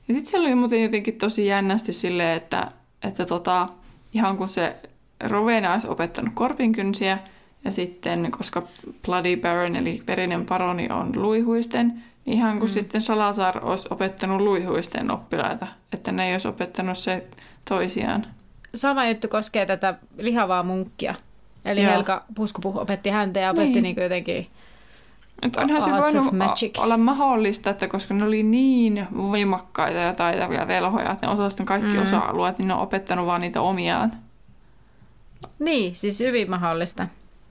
Ja sitten siellä oli muuten jotenkin tosi jännästi silleen, että, että tota, ihan kun se Rovena olisi opettanut korpinkynsiä, ja sitten, koska Bloody Baron eli verinen paroni on luihuisten, niin ihan kuin mm. sitten Salazar olisi opettanut luihuisten oppilaita, että ne ei olisi opettanut se toisiaan. Sama juttu koskee tätä lihavaa munkkia. Eli Joo. Helka Puskupuh opetti häntä ja opetti niin. niin jotenkin että onhan se voinut olla mahdollista, että koska ne oli niin voimakkaita ja taitavia velhoja, että ne osasivat kaikki mm. osa-alueet, niin ne on opettanut vaan niitä omiaan. Niin, siis hyvin mahdollista.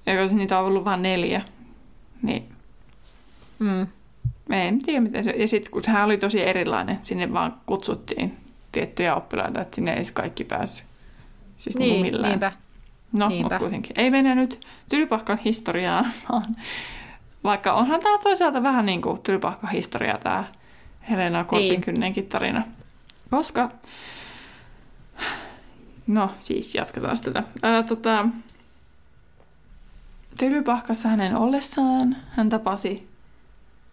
Ja jos niitä on ollut vain neljä, niin mm. en tiedä miten se... Ja sitten kun sehän oli tosi erilainen, sinne vaan kutsuttiin tiettyjä oppilaita, että sinne ei kaikki päässyt. Siis niin, millään. niinpä. No, mutta kuitenkin. Ei mennä nyt Tylypahkan historiaan, [laughs] vaan vaikka onhan tämä toisaalta vähän niin kuin Tylypahka-historia tämä Helena Korpinkynnenkin niin. tarina. Koska, no siis jatketaan tätä. Ää, tota, Tylypahkassa hänen ollessaan hän tapasi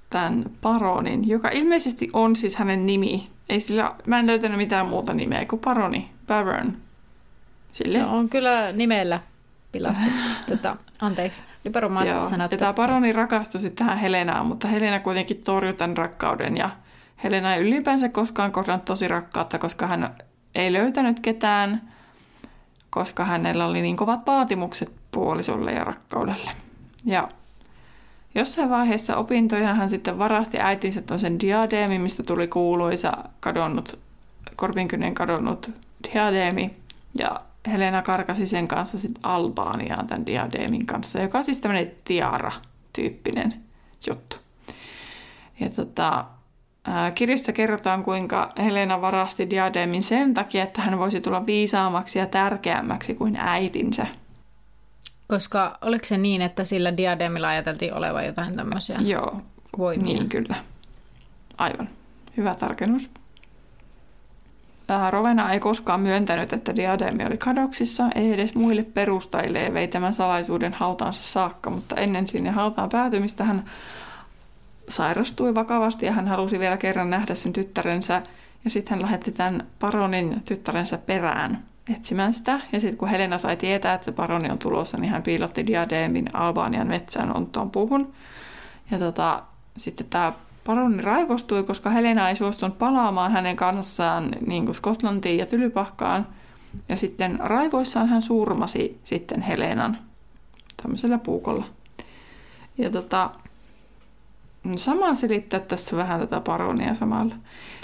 tämän paronin, joka ilmeisesti on siis hänen nimi. Ei sillä, mä en löytänyt mitään muuta nimeä kuin paroni, Baron. Sille. No, on kyllä nimellä pilattu. [laughs] tota, anteeksi, Liberomaista sanottu. Ja tämä paroni rakastui sitten tähän Helenaan, mutta Helena kuitenkin torjui tämän rakkauden. Ja Helena ei ylipäänsä koskaan kohdannut tosi rakkautta, koska hän ei löytänyt ketään, koska hänellä oli niin kovat vaatimukset puolisolle ja rakkaudelle. Ja jossain vaiheessa opintoja hän sitten varasti äitinsä toisen diadeemin, mistä tuli kuuluisa kadonnut, korpinkynen kadonnut diadeemi. Ja Helena karkasi sen kanssa sitten Albaaniaan tämän diadeemin kanssa, joka on siis tämmöinen tiara-tyyppinen juttu. Ja tota, kirjassa kerrotaan, kuinka Helena varasti diadeemin sen takia, että hän voisi tulla viisaammaksi ja tärkeämmäksi kuin äitinsä. Koska oliko se niin, että sillä diadeemilla ajateltiin olevan jotain tämmöisiä Joo, voimia? niin kyllä. Aivan. Hyvä tarkennus. Rovena ei koskaan myöntänyt, että diadeemi oli kadoksissa, ei edes muille perustajille ja vei tämän salaisuuden hautaansa saakka, mutta ennen sinne hautaan päätymistä hän sairastui vakavasti ja hän halusi vielä kerran nähdä sen tyttärensä ja sitten hän lähetti tämän paronin tyttärensä perään etsimään sitä. Ja sitten kun Helena sai tietää, että se paroni on tulossa, niin hän piilotti diadeemin Albanian metsään onttoon puhun. Ja tota, sitten tämä paroni raivostui, koska Helena ei suostunut palaamaan hänen kanssaan niin kuin Skotlantiin ja Tylypahkaan. Ja sitten raivoissaan hän surmasi sitten Helenan tämmöisellä puukolla. Ja tota, sama selittää tässä vähän tätä paronia samalla.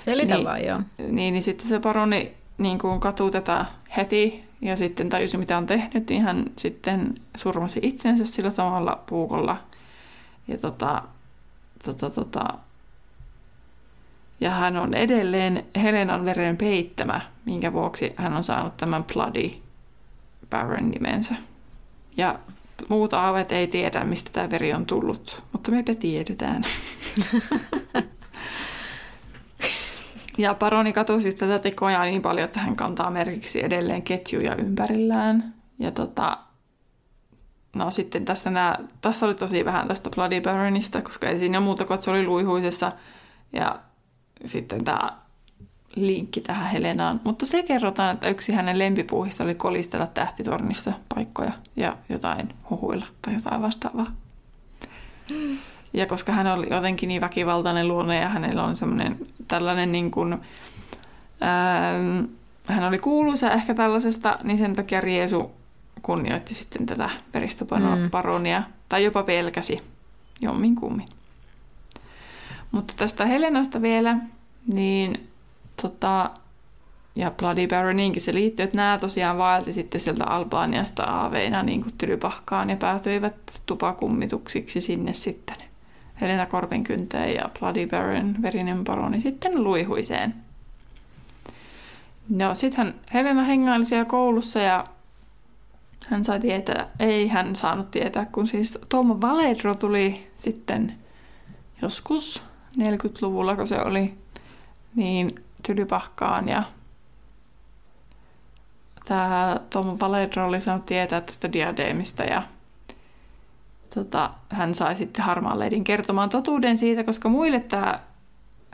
Selitä niin, vaan, joo. Niin, niin sitten se paroni niin kuin katuu tätä heti ja sitten tajusi mitä on tehnyt, niin hän sitten surmasi itsensä sillä samalla puukolla. Ja tota, tota, tota, ja hän on edelleen Helenan veren peittämä, minkä vuoksi hän on saanut tämän Bloody Baron nimensä. Ja muut aavet ei tiedä, mistä tämä veri on tullut, mutta me tiedetään. [laughs] ja paroni katosi siis tätä tekoja niin paljon, että hän kantaa merkiksi edelleen ketjuja ympärillään. Ja tota, no sitten tässä, nää, tässä oli tosi vähän tästä Bloody Baronista, koska ei siinä muuta kuin, että se oli luihuisessa. Ja sitten tämä linkki tähän Helenaan. Mutta se kerrotaan, että yksi hänen lempipuuhista oli kolistella tähtitornissa paikkoja ja jotain huhuilla tai jotain vastaavaa. Ja koska hän oli jotenkin niin väkivaltainen luonne ja hänellä on semmoinen tällainen niin kuin, ää, hän oli kuuluisa ehkä tällaisesta, niin sen takia Riesu kunnioitti sitten tätä peristöparonia, mm. tai jopa pelkäsi jommin kummin. Mutta tästä Helenasta vielä, niin tota, ja Bloody Baroniinkin se liittyy, että nämä tosiaan vaelti sitten sieltä Albaniasta aaveina niin tylypahkaan ja päätyivät tupakummituksiksi sinne sitten. Helena Korpinkynteen ja Bloody Baron, verinen paroni, sitten luihuiseen. No, sitten Helena hengaili siellä koulussa ja hän sai tietää, ei hän saanut tietää, kun siis Tom Valedro tuli sitten joskus 40-luvulla, kun se oli, niin tylypahkaan ja tämä Tom Valedro oli saanut tietää tästä diadeemista ja tota, hän sai sitten harmaan leidin kertomaan totuuden siitä, koska muille tämä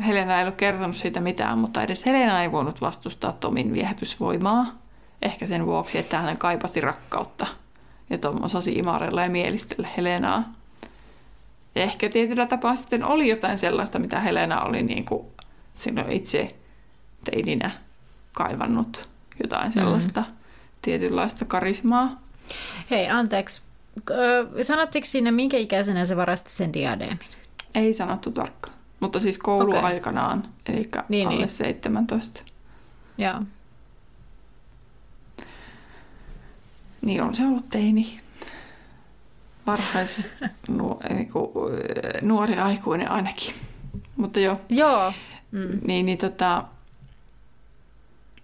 Helena ei ollut kertonut siitä mitään, mutta edes Helena ei voinut vastustaa Tomin viehätysvoimaa. Ehkä sen vuoksi, että hän kaipasi rakkautta. Ja Tom osasi imarella ja mielistellä Helenaa. Ja ehkä tietyllä tapaa sitten oli jotain sellaista, mitä Helena oli niin kuin silloin itse teininä kaivannut. Jotain sellaista mm. tietynlaista karismaa. Hei, anteeksi. Sanotteko siinä, minkä ikäisenä se varasti sen diadeemin? Ei sanottu tarkkaan. Mutta siis kouluaikanaan, okay. eli niin, alle niin. 17. Joo. Niin on se ollut teini varhais [laughs] nu, niinku, nuori aikuinen ainakin. Mutta joo. Joo. Mm. Niin, niin tota,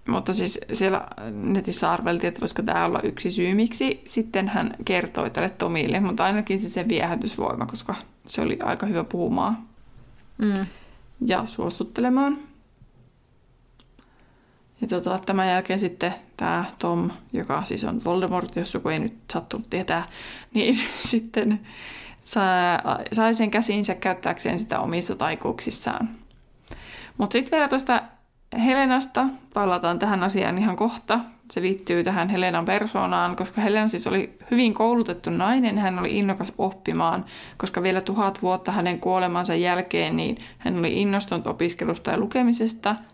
mutta siis siellä netissä arveltiin, että voisiko tämä olla yksi syy, miksi sitten hän kertoi tälle Tomille, mutta ainakin se se viehätysvoima, koska se oli aika hyvä puhumaan mm. ja suostuttelemaan. Ja tota, tämän jälkeen sitten tämä Tom, joka siis on Voldemort, jos joku ei nyt sattunut tietää, niin [laughs] sitten sai sen käsiinsä käyttääkseen sitä omissa taikuuksissaan. Mutta sitten vielä tästä Helenasta, palataan tähän asiaan ihan kohta. Se liittyy tähän Helenan persoonaan, koska Helena siis oli hyvin koulutettu nainen, hän oli innokas oppimaan, koska vielä tuhat vuotta hänen kuolemansa jälkeen niin hän oli innostunut opiskelusta ja lukemisesta –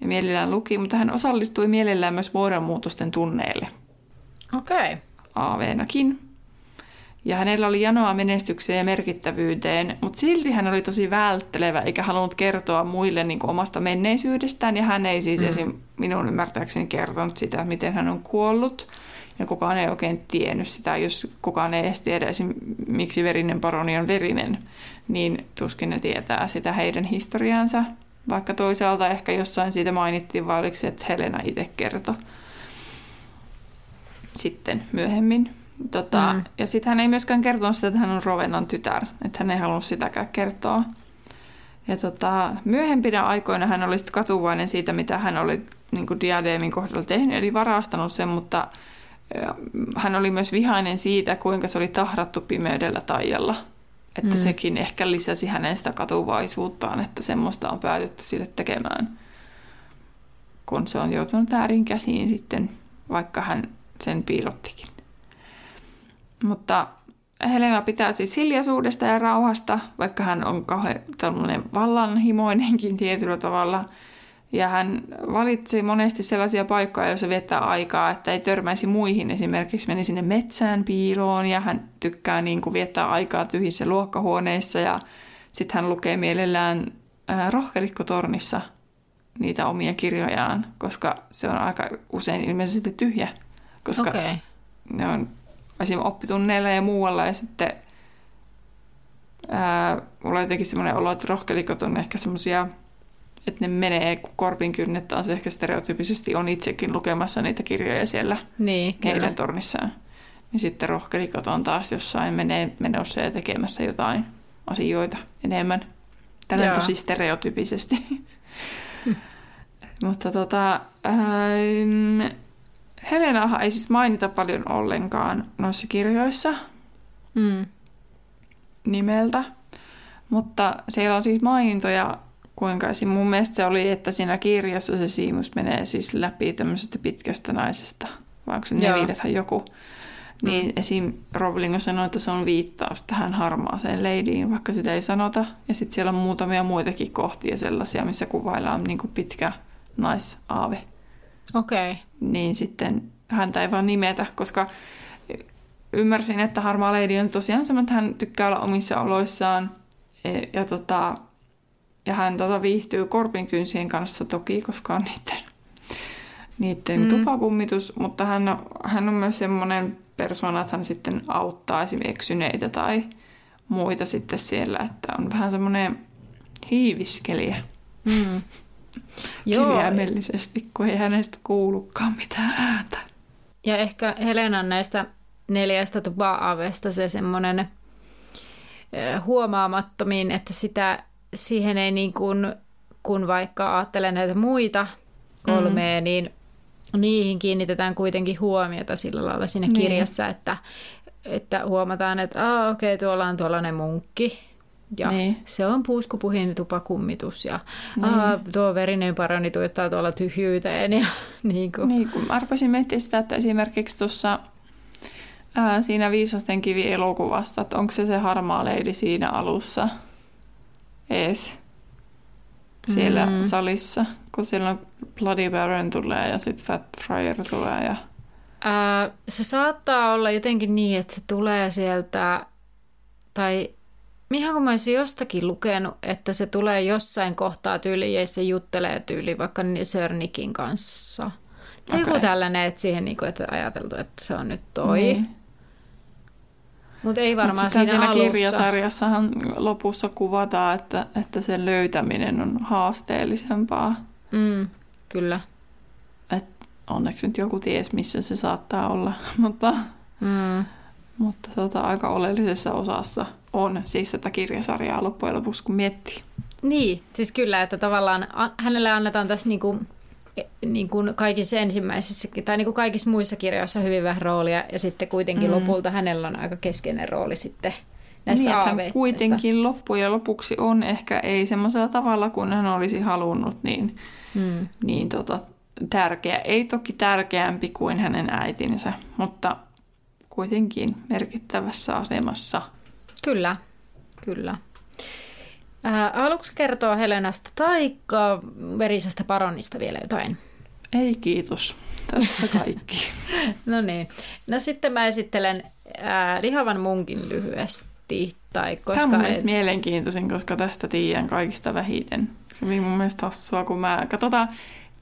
ja mielellään luki, mutta hän osallistui mielellään myös muodonmuutosten tunneille. Okei. Okay. Aaveenakin. Ja hänellä oli janoa menestykseen ja merkittävyyteen, mutta silti hän oli tosi välttelevä eikä halunnut kertoa muille niin kuin omasta menneisyydestään. Ja hän ei siis mm. esim. minun ymmärtääkseni kertonut sitä, miten hän on kuollut. Ja kukaan ei oikein tiennyt sitä, jos kukaan ei edes tiedä esim. miksi verinen paroni on verinen, niin tuskin ne tietää sitä heidän historiaansa. Vaikka toisaalta ehkä jossain siitä mainittiin, vai oliko se, että Helena itse kertoi sitten myöhemmin. Tota, mm. Ja sitten hän ei myöskään kertonut sitä, että hän on Rovenan tytär. Että hän ei halunnut sitäkään kertoa. Ja tota, myöhempinä aikoina hän oli katuvainen siitä, mitä hän oli niin kuin diadeemin kohdalla tehnyt, eli varastanut sen, mutta hän oli myös vihainen siitä, kuinka se oli tahrattu pimeydellä taijalla. Että mm. sekin ehkä lisäsi hänen sitä katuvaisuuttaan, että semmoista on päädytty sille tekemään, kun se on joutunut väärin käsiin sitten, vaikka hän sen piilottikin. Mutta Helena pitää siis hiljaisuudesta ja rauhasta, vaikka hän on kauhean vallanhimoinenkin tietyllä tavalla. Ja hän valitsi monesti sellaisia paikkoja, joissa viettää aikaa, että ei törmäisi muihin. Esimerkiksi meni sinne metsään piiloon ja hän tykkää niin kuin viettää aikaa tyhjissä luokkahuoneissa. Ja sitten hän lukee mielellään rohkelikkotornissa niitä omia kirjojaan, koska se on aika usein ilmeisesti tyhjä. Koska okay. ne on esimerkiksi oppitunneilla ja muualla ja sitten ää, mulla on jotenkin semmoinen olo, että rohkelikot on ehkä semmoisia, että ne menee, kun korpin kynnet taas ehkä stereotyypisesti on itsekin lukemassa niitä kirjoja siellä niin, heidän tornissaan. Niin sitten rohkelikot on taas jossain menee, menossa ja tekemässä jotain asioita enemmän. Tällä tosi stereotyypisesti. [laughs] Mutta tota, ää, Helenahan ei siis mainita paljon ollenkaan noissa kirjoissa mm. nimeltä, mutta siellä on siis mainintoja, kuinka mun mielestä se oli, että siinä kirjassa se siimus menee siis läpi tämmöisestä pitkästä naisesta, vai onko se neljäthän joku. Niin mm. esim. Rowling on sanonut, että se on viittaus tähän harmaaseen leidyiin, vaikka sitä ei sanota. Ja sitten siellä on muutamia muitakin kohtia sellaisia, missä kuvaillaan niin kuin pitkä naisaave. Okei. Okay. Niin sitten häntä ei vaan nimetä, koska ymmärsin, että Harmaa Lady on tosiaan semmoinen, että hän tykkää olla omissa oloissaan e, ja, tota, ja hän tota, viihtyy korpinkynsien kanssa toki, koska on niiden, niiden mm. tupakummitus, mutta hän on, hän on myös semmoinen persona, että hän sitten auttaa esimerkiksi eksyneitä tai muita sitten siellä, että on vähän semmoinen hiiviskelijä. Mm kirjaimellisesti, kun ei hänestä kuulukaan mitään ääntä. Ja ehkä Helenan näistä neljästä tupa-avesta se semmoinen huomaamattomiin, että sitä, siihen ei niin kuin, kun vaikka ajattelen näitä muita kolmea, mm. niin niihin kiinnitetään kuitenkin huomiota sillä lailla siinä niin. kirjassa, että, että huomataan, että okei, okay, tuolla on tuollainen munkki, ja niin. se on puuskupuhin tupakummitus ja niin. aa, tuo verinen parani tuottaa tuolla tyhjyyteen. Ja, [laughs] niin, kuin. niin kun mä arpasin miettimään sitä, että esimerkiksi tuossa ää, siinä Viisasten kivi elokuvasta, että onko se se harmaa leidi siinä alussa ees siellä mm. salissa, kun silloin Bloody Baron tulee ja sitten Fat Friar tulee. Ja... Ää, se saattaa olla jotenkin niin, että se tulee sieltä, tai ihan kun mä olisin jostakin lukenut, että se tulee jossain kohtaa tyyli ja se juttelee tyyli vaikka Sörnikin kanssa. Tai okay. joku tällainen, että siihen niin kuin, että ajateltu, että se on nyt toi. Niin. Mutta ei varmaan Mut siinä, siinä alussa. kirjasarjassahan lopussa kuvataan, että, että sen löytäminen on haasteellisempaa. Mm, kyllä. Et onneksi nyt joku ties, missä se saattaa olla, [laughs] mutta, mm. mutta tota, aika oleellisessa osassa – on siis tätä kirjasarjaa loppujen lopuksi, kun miettii. Niin, siis kyllä, että tavallaan hänelle annetaan tässä niin kuin, e, niin kuin kaikissa ensimmäisissä, tai niin kuin kaikissa muissa kirjoissa hyvin vähän roolia, ja sitten kuitenkin mm. lopulta hänellä on aika keskeinen rooli sitten näistä niin, aaveista. kuitenkin loppujen lopuksi on ehkä ei semmoisella tavalla, kun hän olisi halunnut, niin, mm. niin tota, tärkeä. Ei toki tärkeämpi kuin hänen äitinsä, mutta kuitenkin merkittävässä asemassa – Kyllä, kyllä. Ää, haluatko kertoa Helenasta tai verisestä paronista vielä jotain? Ei kiitos. Tässä kaikki. [laughs] no niin. No sitten mä esittelen ää, lihavan munkin lyhyesti. Tai koska Tämä on mun et... mielenkiintoisin, koska tästä tiedän kaikista vähiten. Se oli mun mielestä hassua, kun mä... Katsotaan,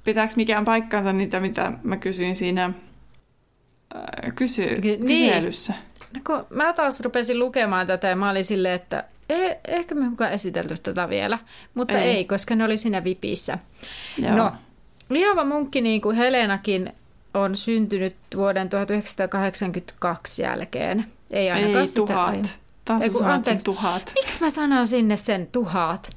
pitääkö mikään paikkansa niitä, mitä mä kysyin siinä ää, kysy... Ky- niin. kyselyssä. No kun mä taas rupesin lukemaan tätä ja mä olin silleen, että eh, ehkä me mukaan esitelty tätä vielä, mutta ei, ei koska ne oli siinä vipissä. Joo. No, Lihava munkki, niin kuin Helenakin, on syntynyt vuoden 1982 jälkeen. Ei ainakaan ei, sitä tuhat. Taas Eiku, anteeksi, tuhat. Miksi mä sanon sinne sen tuhat?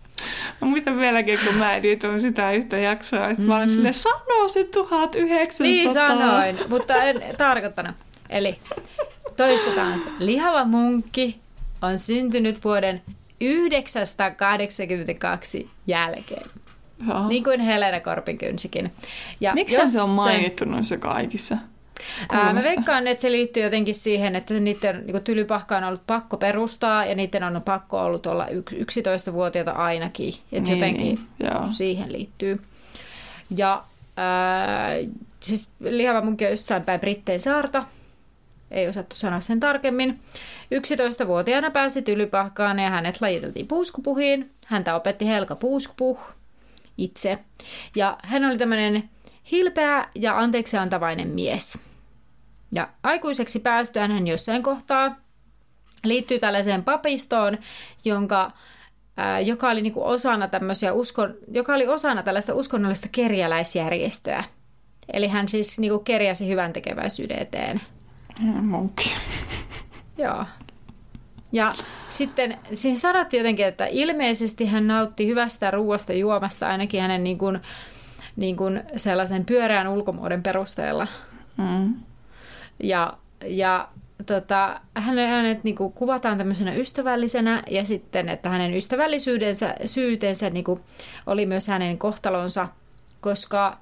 Mä muistan vieläkin, kun mä editoin sitä yhtä jaksoa, ja mm. mä olin Mm. silleen, sano se 1900. Niin sanoin, mutta en tarkoittanut. Eli toistetaan. Lihava munkki on syntynyt vuoden 982 jälkeen. Joo. Niin kuin Helena Korpinkynsikin. Ja Miksi jos se on mainittu noissa kaikissa? Ää, mä veikkaan, että se liittyy jotenkin siihen, että niiden niin tylypahka on ollut pakko perustaa ja niiden on pakko ollut olla yks- 11-vuotiaita ainakin. Että Niin, jotenkin niin, joo. siihen liittyy. Ja ää, siis lihava munki on jossain päin Brittein saarta. Ei osattu sanoa sen tarkemmin. 11-vuotiaana pääsi tylypahkaan ja hänet lajiteltiin puuskupuhiin. Häntä opetti Helka Puuskupuh itse. Ja hän oli tämmöinen hilpeä ja anteeksi antavainen mies. Ja aikuiseksi päästyään hän jossain kohtaa liittyy tällaiseen papistoon, jonka, ää, joka, oli niinku osana uskon, joka oli osana tällaista uskonnollista kerjäläisjärjestöä. Eli hän siis niinku kerjäsi hyvän tekeväisyyden eteen. Munkki. Joo. Ja sitten siinä sanottiin jotenkin, että ilmeisesti hän nautti hyvästä ruoasta ja juomasta ainakin hänen niin kuin, niin kuin sellaisen pyöreän ulkomuodon perusteella. Mm. Ja, ja tota, hänet, hänet niin kuin kuvataan tämmöisenä ystävällisenä ja sitten, että hänen ystävällisyydensä, syytensä niin kuin oli myös hänen kohtalonsa, koska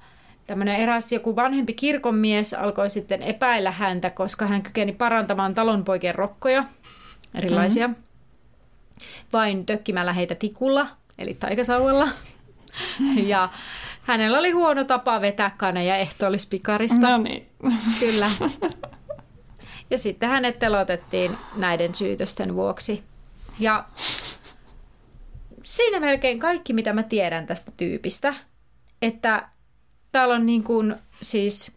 tämmöinen eräs joku vanhempi kirkonmies alkoi sitten epäillä häntä, koska hän kykeni parantamaan talonpoikien rokkoja, erilaisia, mm. vain tökkimällä heitä tikulla, eli taikasauvalla. ja hänellä oli huono tapa vetää kaneja ehtoollispikarista. No niin. Kyllä. Ja sitten hänet telotettiin näiden syytösten vuoksi. Ja siinä melkein kaikki, mitä mä tiedän tästä tyypistä. Että täällä on niin kuin siis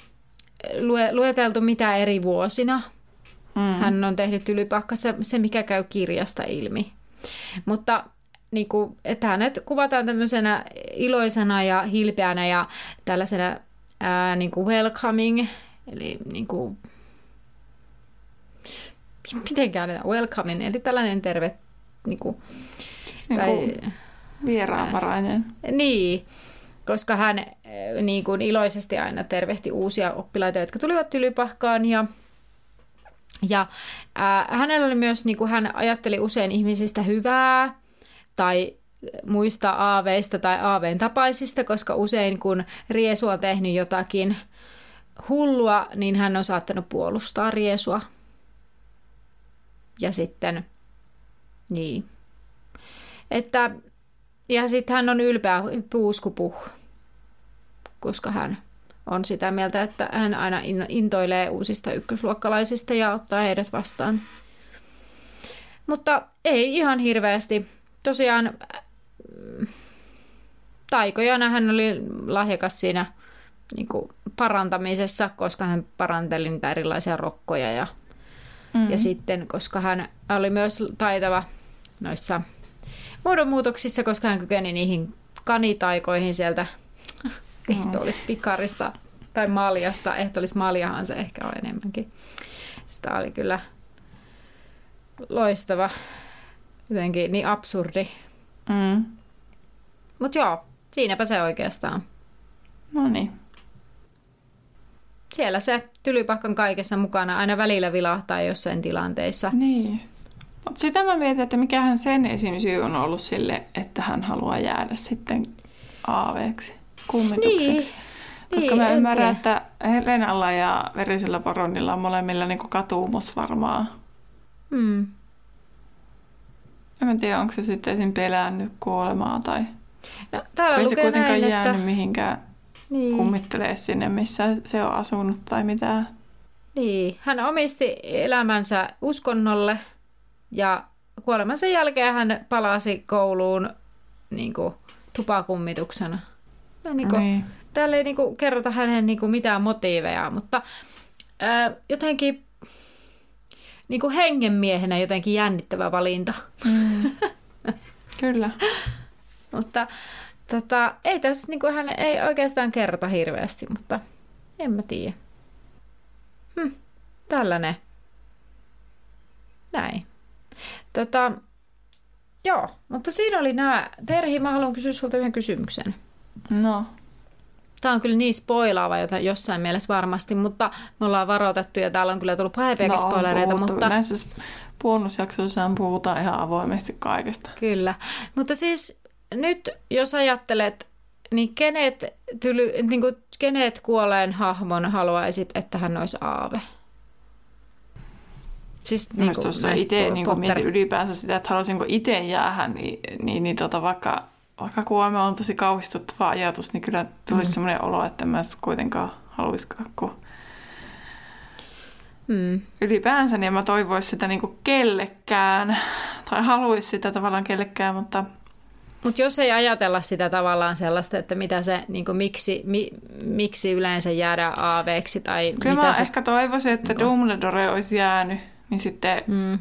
lue, lueteltu mitä eri vuosina. Mm. Hän on tehnyt ylipahkassa se, mikä käy kirjasta ilmi. Mutta niin kuin, että hänet kuvataan tämmöisenä iloisena ja hilpeänä ja tällaisena ää, niin kuin welcoming, eli niin kuin, miten käännetään welcoming, eli tällainen terve, niin kuin, Siis niinku vieraanvarainen. niin, koska hän eh, niin kuin iloisesti aina tervehti uusia oppilaita, jotka tulivat tylypahkaan ja ja ää, hänellä oli myös, niin kuin hän ajatteli usein ihmisistä hyvää tai muista aaveista tai aaveen tapaisista, koska usein kun Riesu on tehnyt jotakin hullua, niin hän on saattanut puolustaa Riesua. Ja sitten, niin. Että, ja sitten hän on ylpeä puuskupuh, koska hän on sitä mieltä, että hän aina intoilee uusista ykkösluokkalaisista ja ottaa heidät vastaan. Mutta ei ihan hirveästi. Tosiaan mm, taikojana hän oli lahjakas siinä niin kuin parantamisessa, koska hän paranteli niitä erilaisia rokkoja ja, mm-hmm. ja sitten, koska hän oli myös taitava noissa muodonmuutoksissa, koska hän kykeni niihin kanitaikoihin sieltä [laughs] ehtoollispikarista tai maljasta. Ehtoollismaljahan se ehkä on enemmänkin. Sitä oli kyllä loistava, jotenkin niin absurdi. Mm. Mutta joo, siinäpä se oikeastaan. No niin. Siellä se tylypahkan kaikessa mukana aina välillä vilahtaa jossain tilanteissa. Niin. Mutta sitä mä mietin, että mikähän sen esim. syy on ollut sille, että hän haluaa jäädä sitten aaveeksi, kummitukseksi. Niin. Koska Niin, mä ymmärrän, että Helenalla ja Verisellä Baronilla on molemmilla niin katuumus varmaan. Hmm. En mä tiedä, onko se sitten esim. pelännyt kuolemaa tai... No, täällä Ei se kuitenkaan näin, jäänyt että... mihinkään Niin. kummittelee sinne, missä se on asunut tai mitään. Niin, hän omisti elämänsä uskonnolle ja kuolemansa jälkeen hän palasi kouluun niin kuin, tupakummituksena. Ja, niin kuin, Niin. Täällä ei niin kuin, kerrota hänen niin kuin, mitään motiiveja, mutta ää, jotenkin niin kuin hengenmiehenä jotenkin jännittävä valinta. Mm. Kyllä. [laughs] Mutta tota, ei tässä, niin kuin, hän ei oikeastaan kerrota hirveästi, mutta en mä tiedä. Hm, tällainen. Näin. Tota, Joo, mutta siinä oli nämä. Terhi, mä haluan kysyä sulta yhden kysymyksen. No, Tämä on kyllä niin spoilaava jota jossain mielessä varmasti, mutta me ollaan varoitettu ja täällä on kyllä tullut pahempiakin no spoilereita, mutta Näissä bonusjaksoissa puhutaan ihan avoimesti kaikesta. kyllä. Mutta siis nyt jos ajattelet, niin kenet, tyly, niin kuin, kenet kuolleen hahmon haluaisit, että hän olisi Aave? Siis Niin jos itse niin mietin ylipäänsä sitä, että haluaisinko itse jäädä, niin, niin, niin tota, vaikka, vaikka kuolema on tosi kauhistuttava ajatus, niin kyllä tulisi mm. sellainen olo, että mä en kuitenkaan haluaisikaan, kun mm. ylipäänsä, niin mä toivoisin sitä niin kuin kellekään, tai haluaisi sitä tavallaan kellekään, mutta Mutta jos ei ajatella sitä tavallaan sellaista, että mitä se, niin kuin miksi, mi, miksi yleensä jäädään aaveeksi tai Kyllä mitä mä se... ehkä toivoisin, että Niinku- Dumbledore olisi jäänyt, niin sitten Mm,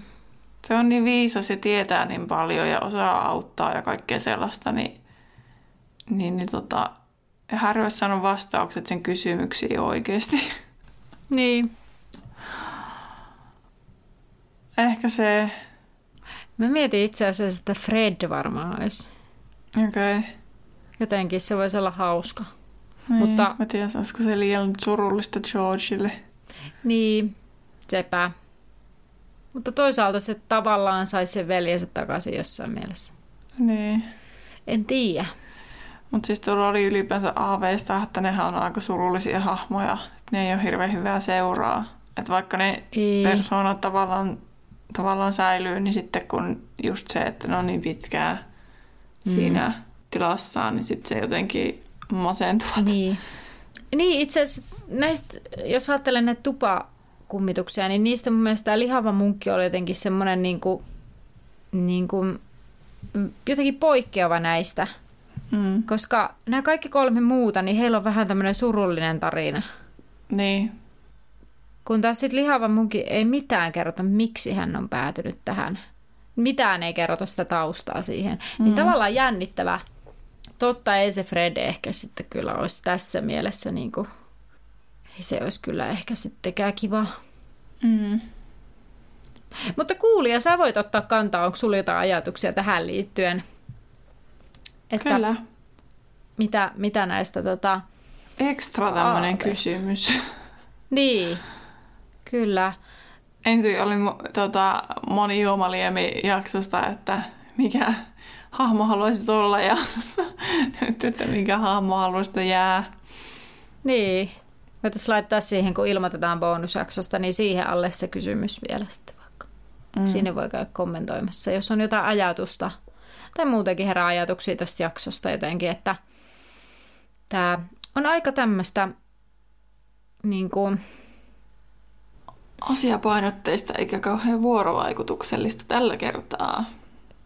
se on niin viisas ja tietää niin paljon ja osaa auttaa ja kaikkea sellaista, niin, niin, niin tota, olisi saanut vastaukset sen kysymyksiin oikeasti. [laughs] niin. Ehkä se, Mä mietin itse asiassa, että Fred varmaan olisi. okei. Okay. Jotenkin se voisi olla hauska. Niin, Mutta- Mä tiedän, olisiko se liian surullista Georgeille. Niin, sepä. Mutta toisaalta se tavallaan saisi sen veljensä takaisin jossain mielessä. Niin. En tiedä. Mutta siis tuolla oli ylipäänsä aaveista, että nehän on aika surullisia hahmoja. Ne ei ole hirveän hyvää seuraa. Että vaikka ne Ei. persoonat tavallaan, tavallaan säilyy, niin sitten kun just se, että ne on niin pitkään Mm. siinä tilassaan, niin sitten se jotenkin masentuvat. Niin. Niin, itse asiassa näistä, jos ajattelen näitä tupakummituksia, niin niistä mun mielestä tämä lihava munkki oli jotenkin semmoinen niin kuin, niin kuin, mm, jotenkin poikkeava näistä. Mm. Koska nämä kaikki kolme muuta, niin heillä on vähän tämmöinen surullinen tarina. Niin. Kun taas sitten lihava munki ei mitään kerrota, miksi hän on päätynyt tähän. Mitään ei kerrota sitä taustaa siihen. Mm. Niin tavallaan jännittävä. Totta ei se Fred ehkä sitten kyllä olisi tässä mielessä niin kuin, se olisi kyllä ehkä sittenkään kiva. Mm. Mutta kuulija, sä voit ottaa kantaa, onko sulla jotain ajatuksia tähän liittyen? Että Kyllä. Mitä, mitä näistä tota... Ekstra tämmöinen kysymys. Niin, kyllä. Ensin oli tota, moni juomaliemi jaksosta, että mikä hahmo haluaisit olla ja [laughs] nyt, että mikä hahmo haluaisit jää. Niin. Voitaisiin laittaa siihen, kun ilmoitetaan bonusjaksosta, niin siihen alle se kysymys vielä sitten vaikka. Mm. Sinne voi käydä kommentoimassa, jos on jotain ajatusta tai muutenkin herää ajatuksia tästä jaksosta jotenkin, että tämä on aika tämmöistä niin kuin, Asiapainotteista eikä kauhean vuorovaikutuksellista tällä kertaa.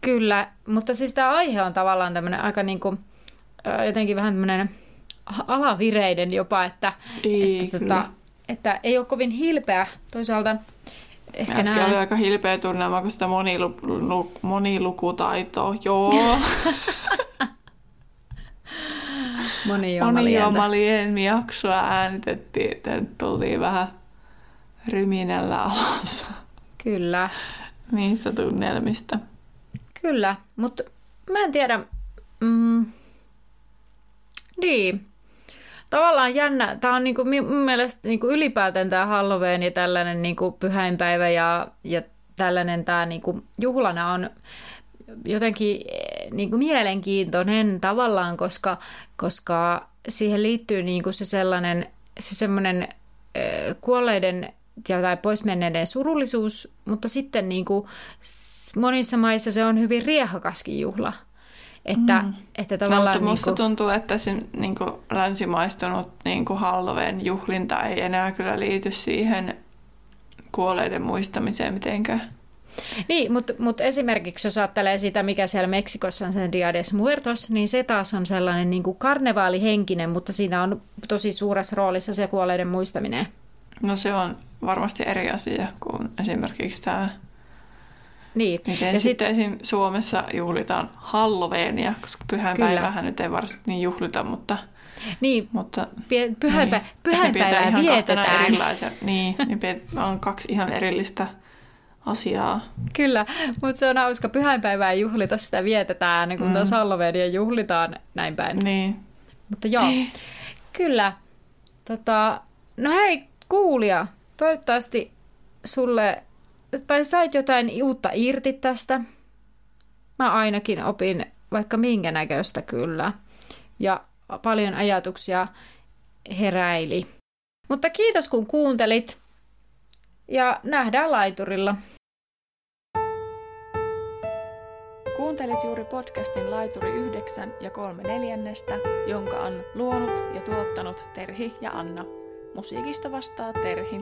kyllä, mutta siis tämä aihe on tavallaan tämmöinen aika niin kuin, jotenkin vähän tämmöinen alavireiden jopa, että, Ei, että, kyllä. tota, että ei ole kovin hilpeä toisaalta. Ehkä Äsken nää- oli aika hilpeä tunnelma, kun sitä monilu, lu, monilukutaitoa, joo, [laughs] monijuomalien jaksoa äänitettiin, että nyt tultiin vähän ryminällä alas Kyllä, niistä tunnelmista. kyllä, mutta mä en tiedä. Mm, niin, tavallaan jännä. Tämä on niinku, mun mielestä niinku ylipäätään tämä Halloween ja tällainen niinku pyhäinpäivä ja, ja tällainen tämä niinku juhlana on jotenkin eh, niinku mielenkiintoinen tavallaan, koska, koska siihen liittyy niinku se sellainen, se semmoinen eh, kuolleiden tai poismenneiden surullisuus, mutta sitten niinku monissa maissa se on hyvin riehakaskin juhla. Että, mm. että No, tavallaan mutta musta niinku, tuntuu, että se niin kuin, länsimaistunut niin kuin Halloween juhlinta ei enää kyllä liity siihen kuolleiden muistamiseen mitenkään. Niin, mutta mut esimerkiksi jos ajattelee sitä, mikä siellä Meksikossa on sen Dia de Muertos, niin se taas on sellainen niin kuin karnevaalihenkinen, mutta siinä on tosi suuressa roolissa se kuolleiden muistaminen. No se on varmasti eri asia kuin esimerkiksi tämä, Niin, miten ja ja sit, sitten esim. Suomessa juhlitaan Halloweenia, koska pyhänpäivähän nyt ei varsinaisesti niin juhlita, mutta, niin mutta pyhänpä, niin. pyhänpäivää kahtena vietetään. Erilaisia, niin, [laughs] niin on kaksi ihan erillistä asiaa. Kyllä, mutta se on hauska. Pyhäinpäivää juhlita, sitä vietetään, kun mm. taas Halloweenia juhlitaan näin päin. Niin. Mutta joo, kyllä. Tota, no hei, kuulija, toivottavasti sulle, tai sait jotain uutta irti tästä. Mä ainakin opin vaikka minkä näköistä kyllä. Ja paljon ajatuksia heräili. Mutta kiitos kun kuuntelit ja nähdään laiturilla. Kuuntelit juuri podcastin Laituri 9 ja 3 neljännestä, jonka on luonut ja tuottanut Terhi ja Anna. Musiikista vastaa Terhi.